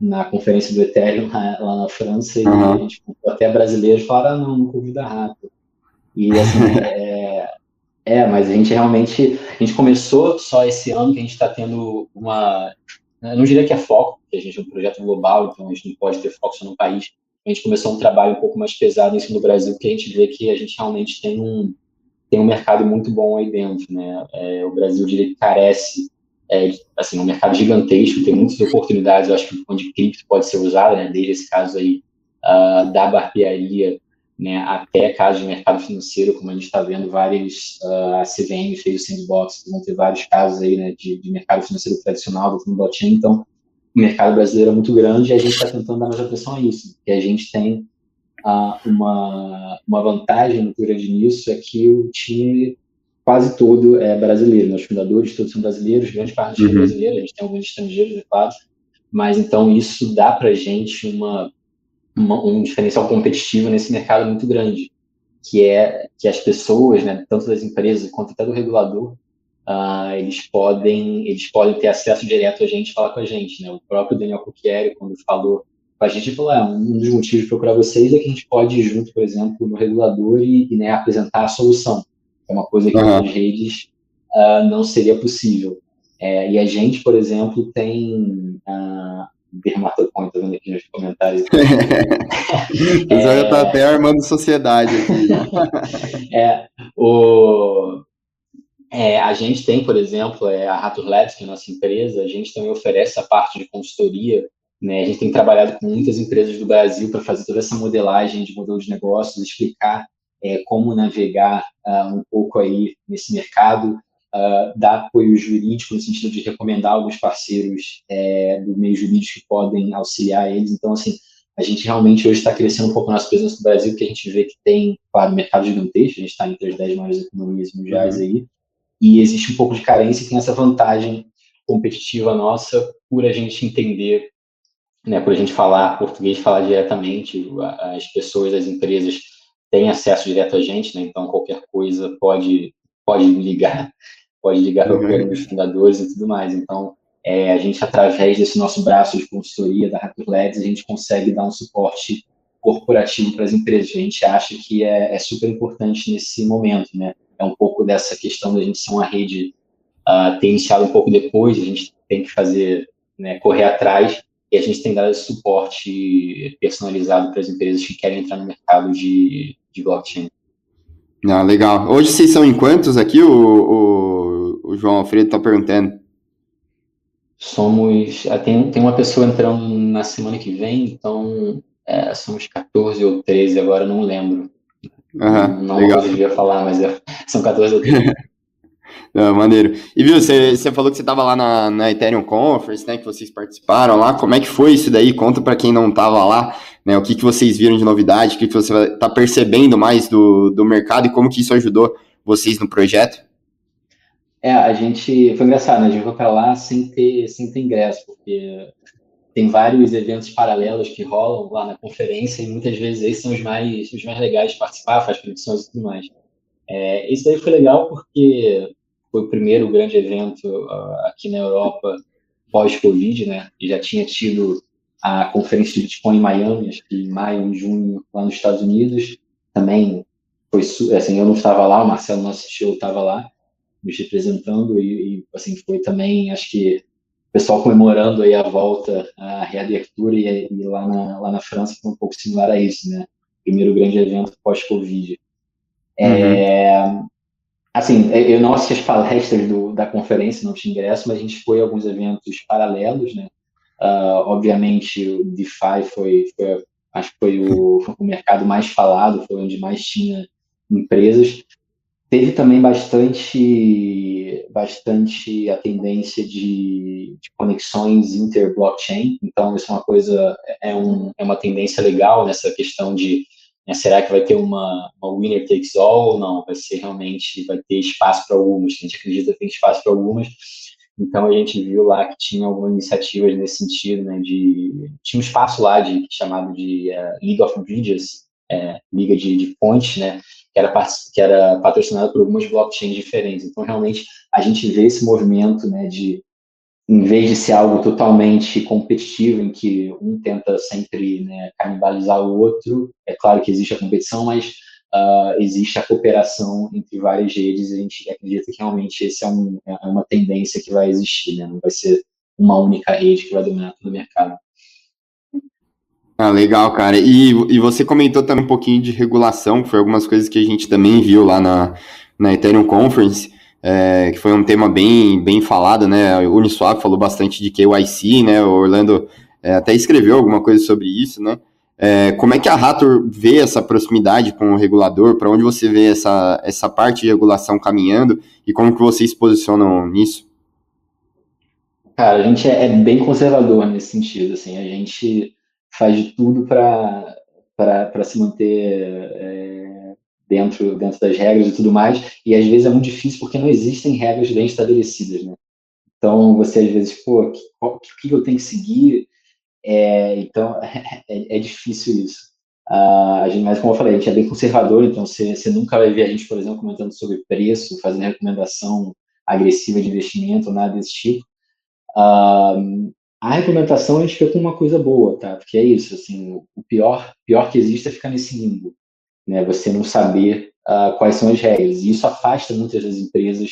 na conferência do Ethereum lá, lá na França uhum. e a gente até brasileiros falaram, ah, não, não convida rato. E assim, é, É, mas a gente realmente, a gente começou só esse ano que a gente está tendo uma, eu não diria que é foco, porque a gente é um projeto global, então a gente não pode ter foco só no país. A gente começou um trabalho um pouco mais pesado nisso no Brasil, porque a gente vê que a gente realmente tem um, tem um mercado muito bom aí dentro, né? É, o Brasil, eu que carece, é, assim, um mercado gigantesco, tem muitas oportunidades, eu acho que onde cripto pode ser usada, né? Desde esse caso aí uh, da barbearia, né, até casos de mercado financeiro, como a gente está vendo vários, uh, a CVM fez o sandbox, vão ter vários casos aí, né, de, de mercado financeiro tradicional do blockchain, então o mercado brasileiro é muito grande e a gente está tentando dar mais atenção a isso, que a gente tem uma, uma vantagem muito grande nisso, é que o time quase todo é brasileiro, né, os fundadores todos são brasileiros, grande parte do time uhum. é brasileiro, a gente tem alguns estrangeiros, é claro, mas então isso dá para a gente uma uma, um diferencial competitivo nesse mercado muito grande, que é que as pessoas, né, tanto das empresas quanto até do regulador, uh, eles podem eles podem ter acesso direto a gente falar com a gente, né? O próprio Daniel Cucchieri, quando falou com a gente, falou, é, um dos motivos de procurar vocês é que a gente pode ir junto, por exemplo, no regulador e, e né, apresentar a solução. É uma coisa que uhum. nas redes uh, não seria possível. É, e a gente, por exemplo, tem uh, dermatocon, tô vendo aqui nos comentários. é... já tá até armando sociedade aqui. é, o... É, a gente tem, por exemplo, é, a Ratur Labs, que é a nossa empresa, a gente também oferece a parte de consultoria. Né? A gente tem trabalhado com muitas empresas do Brasil para fazer toda essa modelagem de modelo de negócios, explicar é, como navegar uh, um pouco aí nesse mercado, uh, dar apoio jurídico no sentido de recomendar alguns parceiros é, do meio jurídico que podem auxiliar eles. Então, assim, a gente realmente hoje está crescendo um pouco nas presença do Brasil, porque a gente vê que tem, claro, um mercado gigantesco, a gente está entre as 10 maiores economias mundiais uhum. aí, e existe um pouco de carência e tem essa vantagem competitiva nossa por a gente entender, né, por a gente falar português, falar diretamente, as pessoas, as empresas têm acesso direto a gente, né, então qualquer coisa pode, pode ligar pode ligar para qualquer um dos fundadores e tudo mais. Então, é, a gente, através desse nosso braço de consultoria da Rapid Labs, a gente consegue dar um suporte corporativo para as empresas. A gente acha que é, é, super importante nesse momento, né? É um pouco dessa questão da gente ser uma rede uh, ter iniciado um pouco depois, a gente tem que fazer, né, correr atrás, e a gente tem dado esse suporte personalizado para as empresas que querem entrar no mercado de, de blockchain. Ah, legal. Hoje vocês são em quantos aqui? O, o, o João Alfredo está perguntando. Somos. Ah, tem, tem uma pessoa entrando na semana que vem, então é, somos 14 ou 13, agora não lembro. Uhum, não legal. devia falar, mas é, são 14 ou 13. Não, maneiro. E viu, você, você falou que você estava lá na, na Ethereum Conference, né? Que vocês participaram lá. Como é que foi isso daí? Conta para quem não estava lá, né? O que, que vocês viram de novidade, o que, que você está percebendo mais do, do mercado e como que isso ajudou vocês no projeto? É, a gente. Foi engraçado, né? A gente foi para lá sem ter, sem ter ingresso, porque tem vários eventos paralelos que rolam lá na conferência e muitas vezes esses são os mais, os mais legais de participar, faz conexões e tudo mais. É, isso daí foi legal porque foi o primeiro grande evento uh, aqui na Europa pós-Covid, né? E já tinha tido a conferência de Bitcoin em Miami, acho que em maio, em junho, lá nos Estados Unidos. Também foi, assim, eu não estava lá, o Marcelo, CEO, estava lá, me representando e, e, assim, foi também, acho que pessoal comemorando aí a volta, a reabertura e, e lá, na, lá na França foi um pouco similar a isso, né? Primeiro grande evento pós-Covid. Uhum. É, Assim, eu não assisti as palestras do, da conferência, não tinha ingresso, mas a gente foi a alguns eventos paralelos, né? Uh, obviamente, o DeFi foi, foi, acho que foi o, o mercado mais falado, foi onde mais tinha empresas. Teve também bastante, bastante a tendência de, de conexões inter-blockchain, então isso é uma coisa, é, um, é uma tendência legal nessa questão de né? Será que vai ter uma, uma winner takes all ou não? Vai ser realmente, vai ter espaço para algumas? A gente acredita que tem espaço para algumas. Então a gente viu lá que tinha algumas iniciativas nesse sentido, né? De tinha um espaço lá de chamado de uh, League of Bridges, é, liga de, de pontes, né? Que era, que era patrocinado por algumas blockchains diferentes. Então realmente a gente vê esse movimento, né? De em vez de ser algo totalmente competitivo, em que um tenta sempre né, canibalizar o outro, é claro que existe a competição, mas uh, existe a cooperação entre várias redes, e a gente acredita que realmente esse é, um, é uma tendência que vai existir, né? não vai ser uma única rede que vai dominar todo o mercado. Ah, legal, cara. E, e você comentou também um pouquinho de regulação, que foi algumas coisas que a gente também viu lá na, na Ethereum Conference, é, que foi um tema bem, bem falado, né? O Uniswap falou bastante de KYC, né? O Orlando é, até escreveu alguma coisa sobre isso, né? É, como é que a Rator vê essa proximidade com o regulador? Para onde você vê essa, essa parte de regulação caminhando e como que vocês se posicionam nisso? Cara, a gente é, é bem conservador nesse sentido. Assim, a gente faz de tudo para se manter é, dentro, dentro das regras e tudo mais. E às vezes é muito difícil porque não existem regras bem estabelecidas. Né? Então você às vezes, pô, o que, que eu tenho que seguir? É, então, é, é, difícil isso. Uh, a gente, mas, como eu falei, a gente é bem conservador, então você, você nunca vai ver a gente, por exemplo, comentando sobre preço, fazendo recomendação agressiva de investimento, nada desse tipo. Uh, a regulamentação a gente fica com uma coisa boa, tá? Porque é isso, assim, o pior, pior que existe é ficar nesse limbo, né? Você não saber uh, quais são as regras. E isso afasta muitas das empresas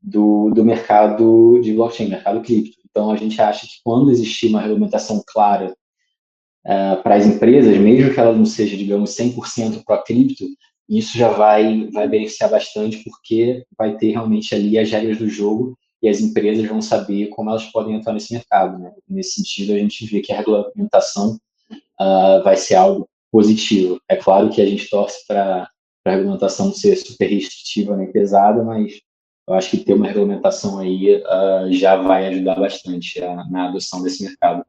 do, do mercado de blockchain, mercado cripto. Então, a gente acha que quando existir uma regulamentação clara uh, para as empresas, mesmo que ela não seja, digamos, 100% para cripto, isso já vai, vai beneficiar bastante, porque vai ter realmente ali as regras do jogo e as empresas vão saber como elas podem entrar nesse mercado. Né? Nesse sentido, a gente vê que a regulamentação uh, vai ser algo positivo. É claro que a gente torce para a regulamentação ser super restritiva né, e pesada, mas eu acho que ter uma regulamentação aí uh, já vai ajudar bastante a, na adoção desse mercado.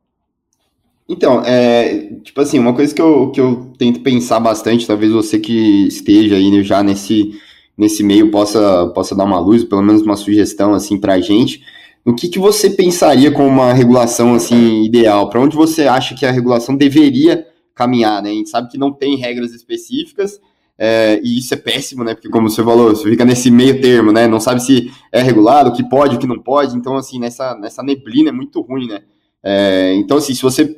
Então, é, tipo assim, uma coisa que eu, que eu tento pensar bastante, talvez você que esteja aí já nesse, nesse meio possa, possa dar uma luz, pelo menos uma sugestão assim para a gente. O que, que você pensaria como uma regulação assim ideal? Para onde você acha que a regulação deveria caminhar? Né? A gente sabe que não tem regras específicas, é, e isso é péssimo, né? Porque, como você falou, você fica nesse meio termo, né? Não sabe se é regulado, o que pode, o que não pode. Então, assim, nessa, nessa neblina é muito ruim, né? É, então, assim, se você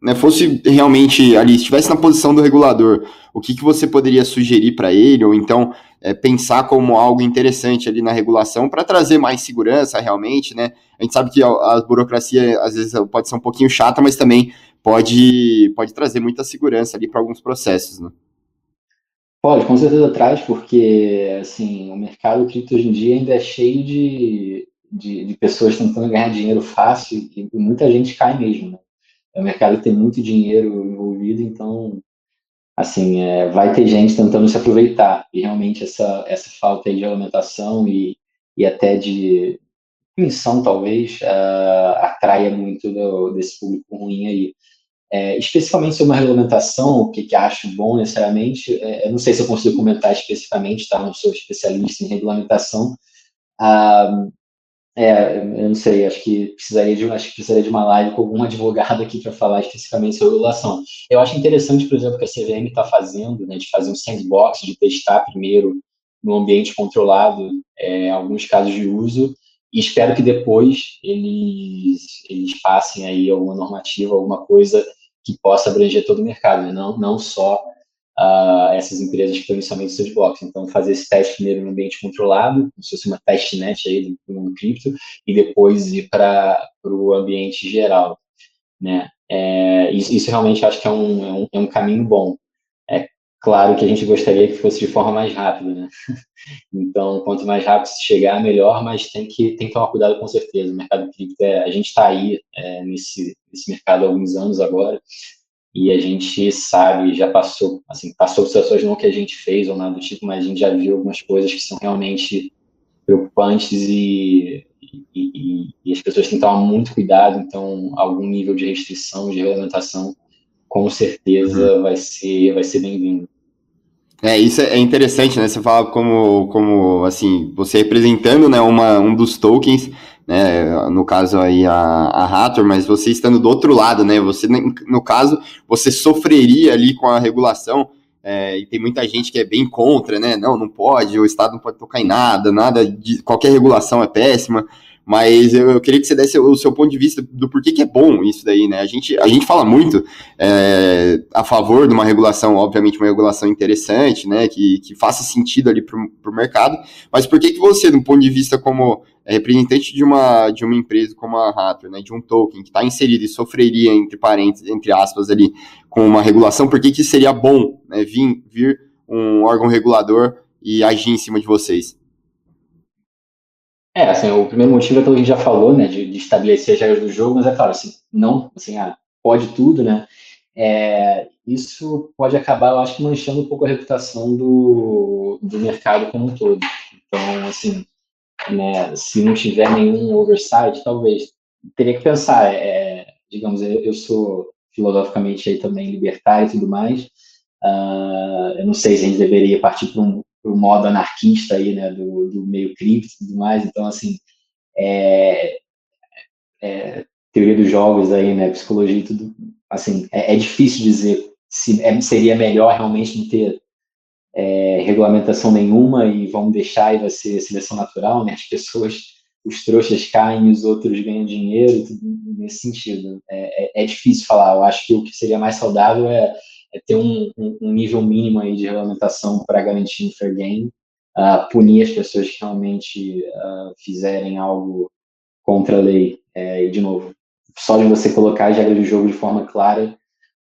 né, fosse realmente ali, estivesse na posição do regulador, o que, que você poderia sugerir para ele? Ou então é, pensar como algo interessante ali na regulação para trazer mais segurança realmente, né? A gente sabe que a, a burocracia às vezes pode ser um pouquinho chata, mas também pode, pode trazer muita segurança ali para alguns processos, né? Pode, com certeza traz, porque assim, o mercado cripto hoje em dia ainda é cheio de, de, de pessoas tentando ganhar dinheiro fácil e muita gente cai mesmo. Né? O mercado tem muito dinheiro envolvido, então assim, é, vai ter gente tentando se aproveitar. E realmente essa, essa falta de alimentação e, e até de punição, talvez, uh, atraia muito do, desse público ruim aí. É, especificamente sobre uma regulamentação, o que, que acho bom necessariamente, é, eu não sei se eu consigo comentar especificamente, tá? Não sou especialista em regulamentação. Ah, é, eu não sei, acho que precisaria de, acho que precisaria de uma live com algum advogado aqui para falar especificamente sobre regulação. Eu acho interessante, por exemplo, que a CVM está fazendo, né, de fazer um sandbox, de testar primeiro no ambiente controlado é, alguns casos de uso, e espero que depois eles, eles passem aí alguma normativa, alguma coisa que possa abranger todo o mercado, né? não, não só uh, essas empresas estão inicialmente no sandbox. Então, fazer esse teste primeiro no ambiente controlado, como se fosse uma testnet aí do mundo cripto, e depois ir para o ambiente geral. Né? É, isso, isso, realmente acho que é um, é um, é um caminho bom. É claro que a gente gostaria que fosse de forma mais rápida, né? Então, quanto mais rápido se chegar, melhor, mas tem que, tem que tomar cuidado com certeza. O mercado cripto, é, a gente está aí é, nesse, nesse mercado há alguns anos agora, e a gente sabe, já passou, assim, passou situações não que a gente fez ou nada do tipo, mas a gente já viu algumas coisas que são realmente preocupantes e, e, e, e as pessoas têm que tomar muito cuidado, então algum nível de restrição, de regulamentação, com certeza uhum. vai ser, vai ser bem-vindo. É, isso é interessante, né? Você fala como, como assim, você representando né, uma, um dos tokens, né? No caso aí a, a Hathor, mas você estando do outro lado, né? Você, no caso, você sofreria ali com a regulação, é, e tem muita gente que é bem contra, né? Não, não pode, o Estado não pode tocar em nada, nada de qualquer regulação é péssima. Mas eu, eu, queria que você desse o seu ponto de vista do porquê que é bom isso daí, né? A gente, a gente fala muito é, a favor de uma regulação, obviamente uma regulação interessante, né, que, que faça sentido ali para o mercado, mas por que que você, do ponto de vista como representante de uma, de uma empresa como a Raptor, né, de um token que está inserido e sofreria, entre parênteses, entre aspas ali, com uma regulação, por que que seria bom né, vir, vir um órgão regulador e agir em cima de vocês? É, assim, o primeiro motivo é que a gente já falou, né, de, de, estabelecer as regras do jogo, mas é claro, assim, não, assim, ah, pode tudo, né, é, isso pode acabar, eu acho manchando um pouco a reputação do, do mercado como um todo. Então, assim, né, se não tiver nenhum oversight, talvez, teria que pensar, é, digamos, eu, eu sou filosoficamente aí também libertário e tudo mais, uh, eu não sei se a gente deveria partir para um, o modo anarquista aí, né, do, do meio cripto e tudo mais. Então, assim, é, é, teoria dos jogos aí, né, psicologia e tudo, assim, é, é difícil dizer se é, seria melhor realmente não ter é, regulamentação nenhuma e vamos deixar e vai ser seleção natural, né, as pessoas, os trouxas caem os outros ganham dinheiro, tudo nesse sentido. É, é, é difícil falar, eu acho que o que seria mais saudável é é ter um, um, nível mínimo aí de regulamentação para garantir um fair game, uh, punir as pessoas que realmente uh, fizerem algo contra a lei. É, e, de novo, só de você colocar as regras do jogo de forma clara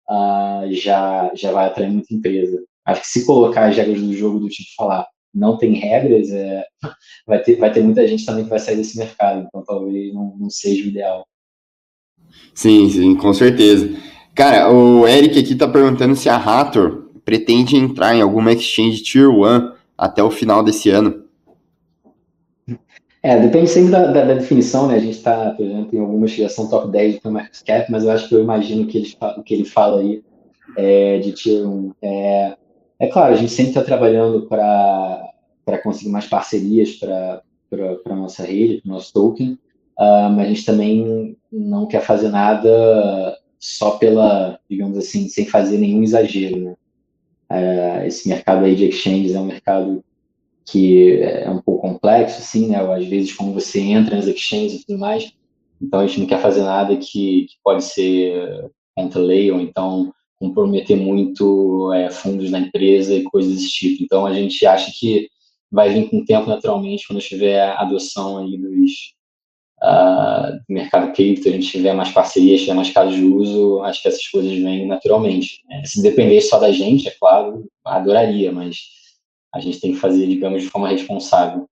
uh, já, já vai atrair muita empresa. Acho que se colocar as regras do jogo do tipo falar não tem regras, é, vai, ter, vai ter muita gente também que vai sair desse mercado, então talvez não, não seja o ideal. Sim, sim, com certeza. Cara, o Eric aqui tá perguntando se a Raptor pretende entrar em alguma exchange Tier 1 até o final desse ano. É, depende sempre da, da, da definição, né? A gente está, por exemplo, em alguma investigação top 10 do Market Cap, mas eu acho que eu imagino que ele, que ele fala aí é, de Tier 1. É, é claro, a gente sempre está trabalhando para conseguir mais parcerias para a nossa rede, para o nosso token, uh, mas a gente também não quer fazer nada só pela, digamos assim, sem fazer nenhum exagero, né? É, esse mercado aí de exchanges é um mercado que é um pouco complexo, assim, né? Às vezes, como você entra nas exchanges e tudo mais, então a gente não quer fazer nada que, que pode ser contra lei ou então comprometer muito é, fundos da empresa e coisas desse tipo. Então a gente acha que vai vir com o tempo naturalmente quando tiver a adoção aí dos, uh, do mercado cripto, a gente tiver mais parcerias, tiver mais casos de uso, acho que essas coisas vêm naturalmente. É, se dependesse só da gente, é claro, adoraria, mas a gente tem que fazer, digamos, de forma responsável.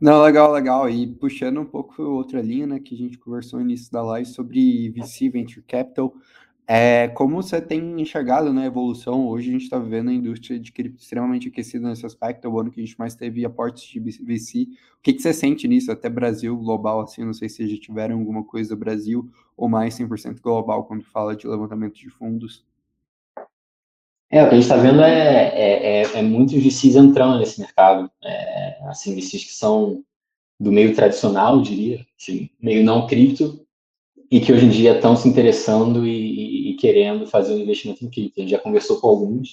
Não, legal, legal. E puxando um pouco outra linha, né, que a gente conversou no início da live sobre VC Venture Capital, é, como você tem enxergado né, a evolução? Hoje a gente está vivendo a indústria de cripto extremamente aquecida nesse aspecto, é o ano que a gente mais teve aportes de VC. O que, que você sente nisso, até Brasil, global, assim, não sei se já tiveram alguma coisa Brasil ou mais 100% global quando fala de levantamento de fundos? É, o que a gente está vendo é, é, é, é, muitos VCs entrando nesse mercado, é, assim, VCs que são do meio tradicional, diria, assim, meio não cripto, e que hoje em dia estão se interessando e, e, querendo fazer um investimento em cripto. A gente já conversou com alguns,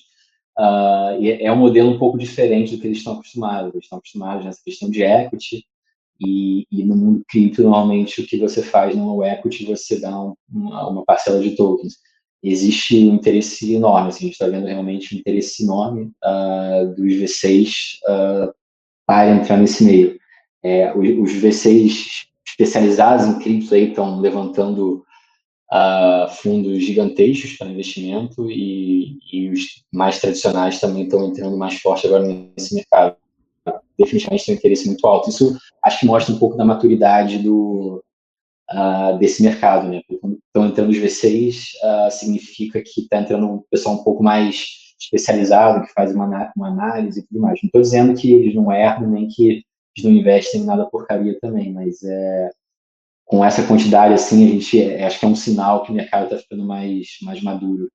uh, e é um modelo um pouco diferente do que eles estão acostumados. Eles estão acostumados nessa questão de equity, e, e no mundo cripto, normalmente, o que você faz no equity, você dá um, uma, uma, parcela de tokens. Existe um interesse enorme, assim, a gente está vendo realmente um interesse enorme uh, dos V6 uh, ah, para entrar nesse meio. É, os, os V6 especializados em cripto aí estão levantando uh, fundos gigantescos para investimento e, e, os mais tradicionais também estão entrando mais forte agora nesse mercado. Definitivamente tem um interesse muito alto. Isso acho que mostra um pouco da maturidade do, uh, desse mercado, né? quando estão entrando os V6, uh, ah, significa que está entrando um pessoal um pouco mais especializado, que faz uma, uma análise e tudo mais. Não estou dizendo que eles não erram, nem que eles não investem em nada porcaria também, mas é, com essa quantidade assim, a gente é, acho que é um sinal que o mercado está ficando mais, mais maduro.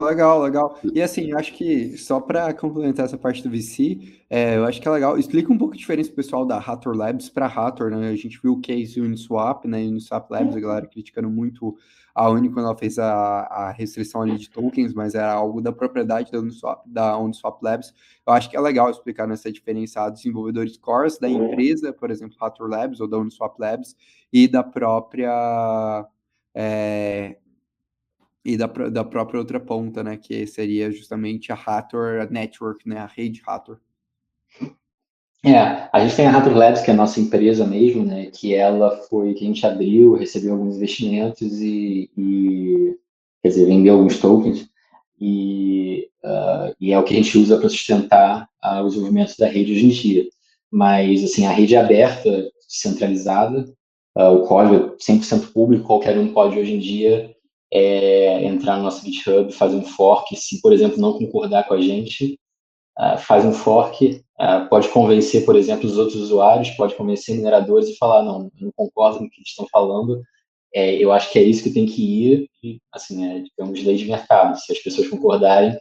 Legal, legal. E assim, acho que só para complementar essa parte do VC, é, eu acho que é legal. Explica um pouco a diferença pessoal da Hathor Labs para Hathor, né? A gente viu o case Uniswap, né? Uniswap Labs, a galera criticando muito a Uni quando ela fez a, a restrição ali de tokens, mas era algo da propriedade da Uniswap, da Uniswap Labs. Eu acho que é legal explicar nessa diferença a desenvolvedores cores da empresa, por exemplo, Hathor Labs ou da Uniswap Labs, e da própria. É, e da, da própria outra ponta, né, que seria justamente a Hathor Network, né, a rede Hathor. É, a gente tem a Hathor Labs, que é a nossa empresa mesmo, né, que ela foi, que a gente abriu, recebeu alguns investimentos e, e quer dizer, vendeu alguns tokens, e, uh, e é o que a gente usa para sustentar uh, o desenvolvimento da rede hoje em dia. Mas, assim, a rede é aberta, descentralizada, uh, o código é 100% público, qualquer um pode hoje em dia é entrar no nosso GitHub, fazer um fork, se, por exemplo, não concordar com a gente, uh, faz um fork, uh, pode convencer, por exemplo, os outros usuários, pode convencer mineradores e falar, não, não concordo com o que eles estão falando, é, eu acho que é isso que tem que ir, e, assim, é, digamos, lei de mercado, se as pessoas concordarem,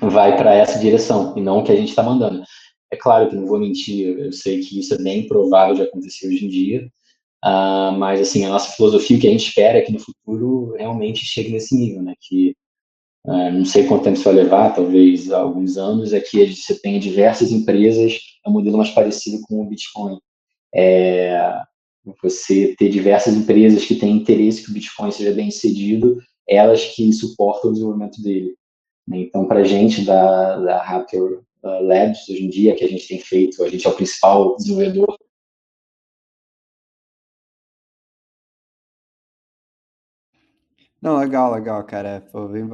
vai para essa direção, e não o que a gente está mandando. É claro que não vou mentir, eu sei que isso é bem provável de acontecer hoje em dia, Uh, mas, assim, a nossa filosofia, o que a gente espera é que no futuro realmente chegue nesse nível, né? Que uh, não sei quanto tempo isso vai levar, talvez alguns anos, é que você tenha diversas empresas, é um modelo mais parecido com o Bitcoin. É, você ter diversas empresas que têm interesse que o Bitcoin seja bem cedido, elas que suportam o desenvolvimento dele. Né? Então, para a gente da, da Raptor uh, Labs, hoje em dia, que a gente tem feito, a gente é o principal desenvolvedor Não, legal, legal, cara. Bem...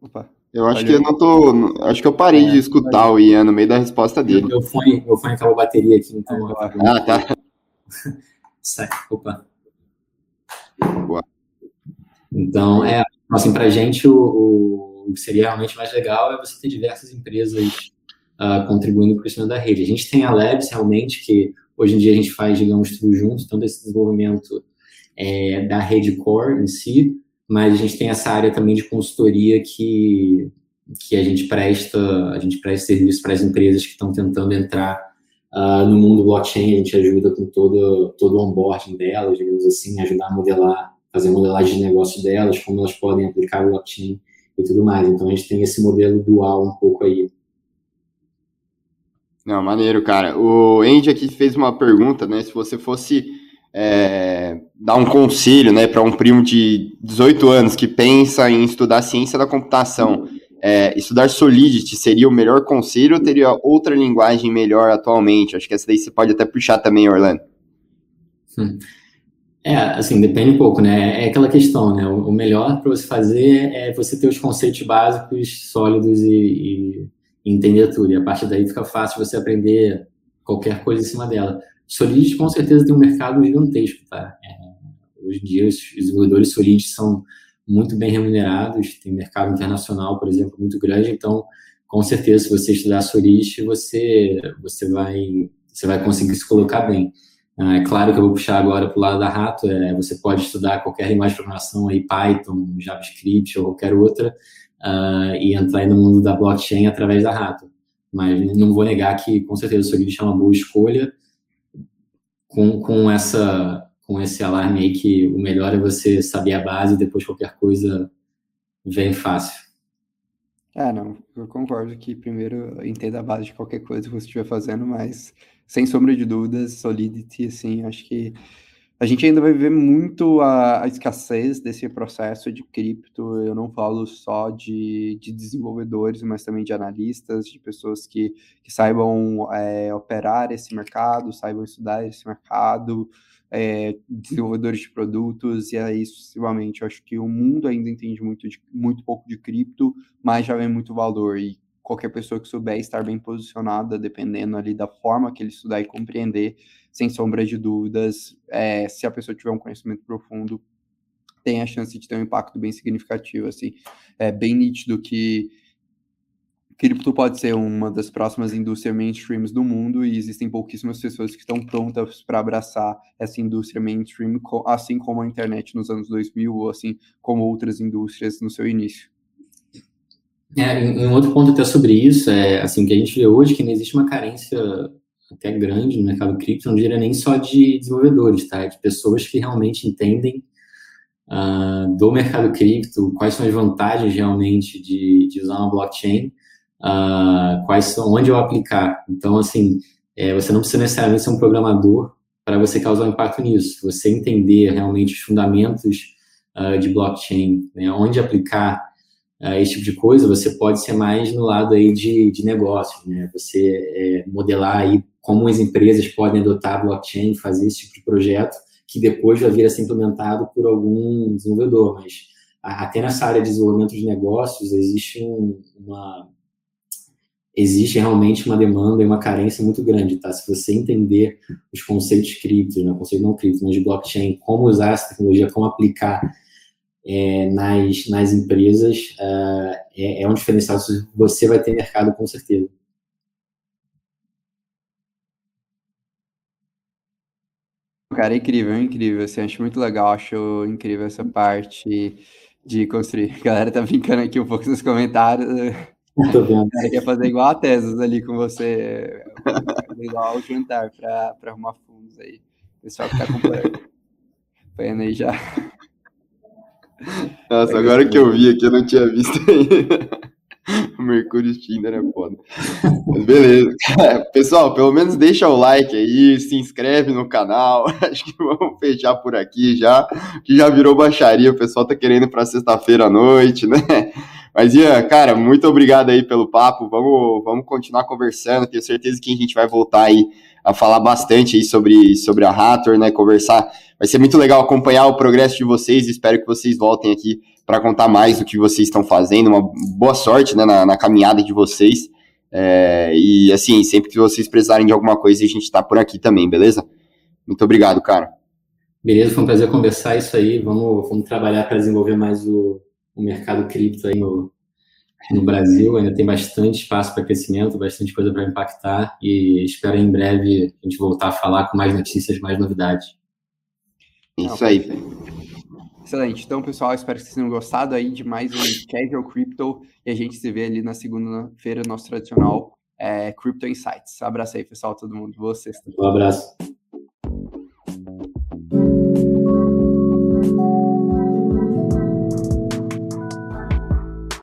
Opa. Eu acho Valeu. que eu não tô. Acho que eu parei é, de escutar o Ian no meio da resposta dele. Meu fone, meu fone acabou a bateria aqui, então. Ah, tá. Sai, opa. Boa. Então, é, assim, pra gente o, o que seria realmente mais legal é você ter diversas empresas uh, contribuindo para o crescimento da rede. A gente tem a Labs, realmente, que hoje em dia a gente faz, digamos, tudo junto, tanto esse desenvolvimento é, da rede core em si, mas a gente tem essa área também de consultoria que, que a gente presta, a gente presta serviço para as empresas que estão tentando entrar uh, no mundo blockchain, a gente ajuda com todo, todo o onboarding delas, digamos assim, ajudar a modelar, fazer modelagem de negócio delas, como elas podem aplicar o blockchain e tudo mais. Então a gente tem esse modelo dual um pouco aí. Não, maneiro, cara. O Andy aqui fez uma pergunta, né? Se você fosse é, dar um conselho né, para um primo de 18 anos que pensa em estudar ciência da computação, é, estudar Solidity seria o melhor conselho ou teria outra linguagem melhor atualmente? Acho que essa daí você pode até puxar também, Orlando. É, assim, depende um pouco, né? É aquela questão, né? O melhor para você fazer é você ter os conceitos básicos sólidos e, e, entender tudo. E a partir daí fica fácil você aprender qualquer coisa em cima dela. Solidity com certeza tem um mercado gigantesco, tá? É, hoje em dia os desenvolvedores Solidity são muito bem remunerados, tem mercado internacional, por exemplo, muito grande, então com certeza se você estudar Solidity, você você vai você vai conseguir se colocar bem. Ah, é claro que eu vou puxar agora para o lado da Rato, é, você pode estudar qualquer linguagem de programação, aí, Python, JavaScript ou qualquer outra, uh, e entrar no mundo da blockchain através da Rato. Mas não vou negar que, com certeza, o Solidity é uma boa escolha, com, com, essa, com esse alarme aí que o melhor é você saber a base e depois qualquer coisa vem fácil. É, não, eu concordo que primeiro entenda a base de qualquer coisa que você estiver fazendo, mas sem sombra de dúvidas, Solidity, assim, acho que a gente ainda vai ver muito a, a, escassez desse processo de cripto. Eu não falo só de, de desenvolvedores, mas também de analistas, de pessoas que, que saibam é, operar esse mercado, saibam estudar esse mercado, é, desenvolvedores de produtos, e aí sucessivamente. Eu acho que o mundo ainda entende muito, de, muito pouco de cripto, mas já vem muito valor. E qualquer pessoa que souber estar bem posicionada, dependendo ali da forma que ele estudar e compreender, sem sombra de dúvidas, é, se a pessoa tiver um conhecimento profundo, tem a chance de ter um impacto bem significativo, assim, é bem nítido que cripto pode ser uma das próximas indústrias mainstreams do mundo e existem pouquíssimas pessoas que estão prontas para abraçar essa indústria mainstream, assim como a internet nos anos 2000 ou assim como outras indústrias no seu início. É, um outro ponto até sobre isso é assim que a gente vê hoje que não existe uma carência até grande no mercado cripto, não diria nem só de desenvolvedores, tá? De pessoas que realmente entendem uh, do mercado cripto, quais são as vantagens realmente de, de usar uma blockchain, uh, quais são, onde eu aplicar. Então, assim, é, você não precisa necessariamente ser um programador para você causar um impacto nisso. Você entender realmente os fundamentos uh, de blockchain, né, onde aplicar uh, esse tipo de coisa, você pode ser mais no lado aí de, de negócio, né? Você é, modelar aí como as empresas podem adotar blockchain, fazer esse tipo de projeto, que depois vai vir a ser implementado por algum desenvolvedor, mas até nessa área de desenvolvimento de negócios existe um, uma existe realmente uma demanda e uma carência muito grande, tá? Se você entender os conceitos criptos, né, conceito não cripto, mas de blockchain, como usar essa tecnologia, como aplicar é, nas, nas empresas, uh, é, é um diferencial. Você vai ter mercado com certeza. Cara, é incrível, é incrível. Assim, acho muito legal, acho incrível essa parte de construir. A galera tá brincando aqui um pouco nos comentários. Tô vendo. Cara, quer fazer igual a Tesas ali com você, igual ao jantar para arrumar fundos aí. O pessoal que tá acompanhando, acompanhando aí já. Nossa, agora que eu vi aqui, eu não tinha visto ainda. O Mercúrio Tinder é foda. Mas beleza. Pessoal, pelo menos deixa o like aí, se inscreve no canal. Acho que vamos fechar por aqui já. Que já virou baixaria, o pessoal tá querendo para sexta-feira à noite, né? Mas, Ian, cara, muito obrigado aí pelo papo. Vamos, vamos continuar conversando. Tenho certeza que a gente vai voltar aí a falar bastante aí sobre, sobre a Rator, né? Conversar. Vai ser muito legal acompanhar o progresso de vocês. Espero que vocês voltem aqui para contar mais do que vocês estão fazendo. Uma boa sorte né, na, na caminhada de vocês. É, e assim, sempre que vocês precisarem de alguma coisa, a gente está por aqui também, beleza? Muito obrigado, cara. Beleza, foi um prazer conversar isso aí. Vamos, vamos trabalhar para desenvolver mais o, o mercado cripto aí no, no Brasil. Ainda tem bastante espaço para crescimento, bastante coisa para impactar e espero em breve a gente voltar a falar com mais notícias, mais novidades. Isso aí. Excelente. Então, pessoal, espero que vocês tenham gostado aí de mais um Casual Crypto e a gente se vê ali na segunda-feira, nosso tradicional é, Crypto Insights. Abraço aí, pessoal, todo mundo. Boa sexta. Um abraço.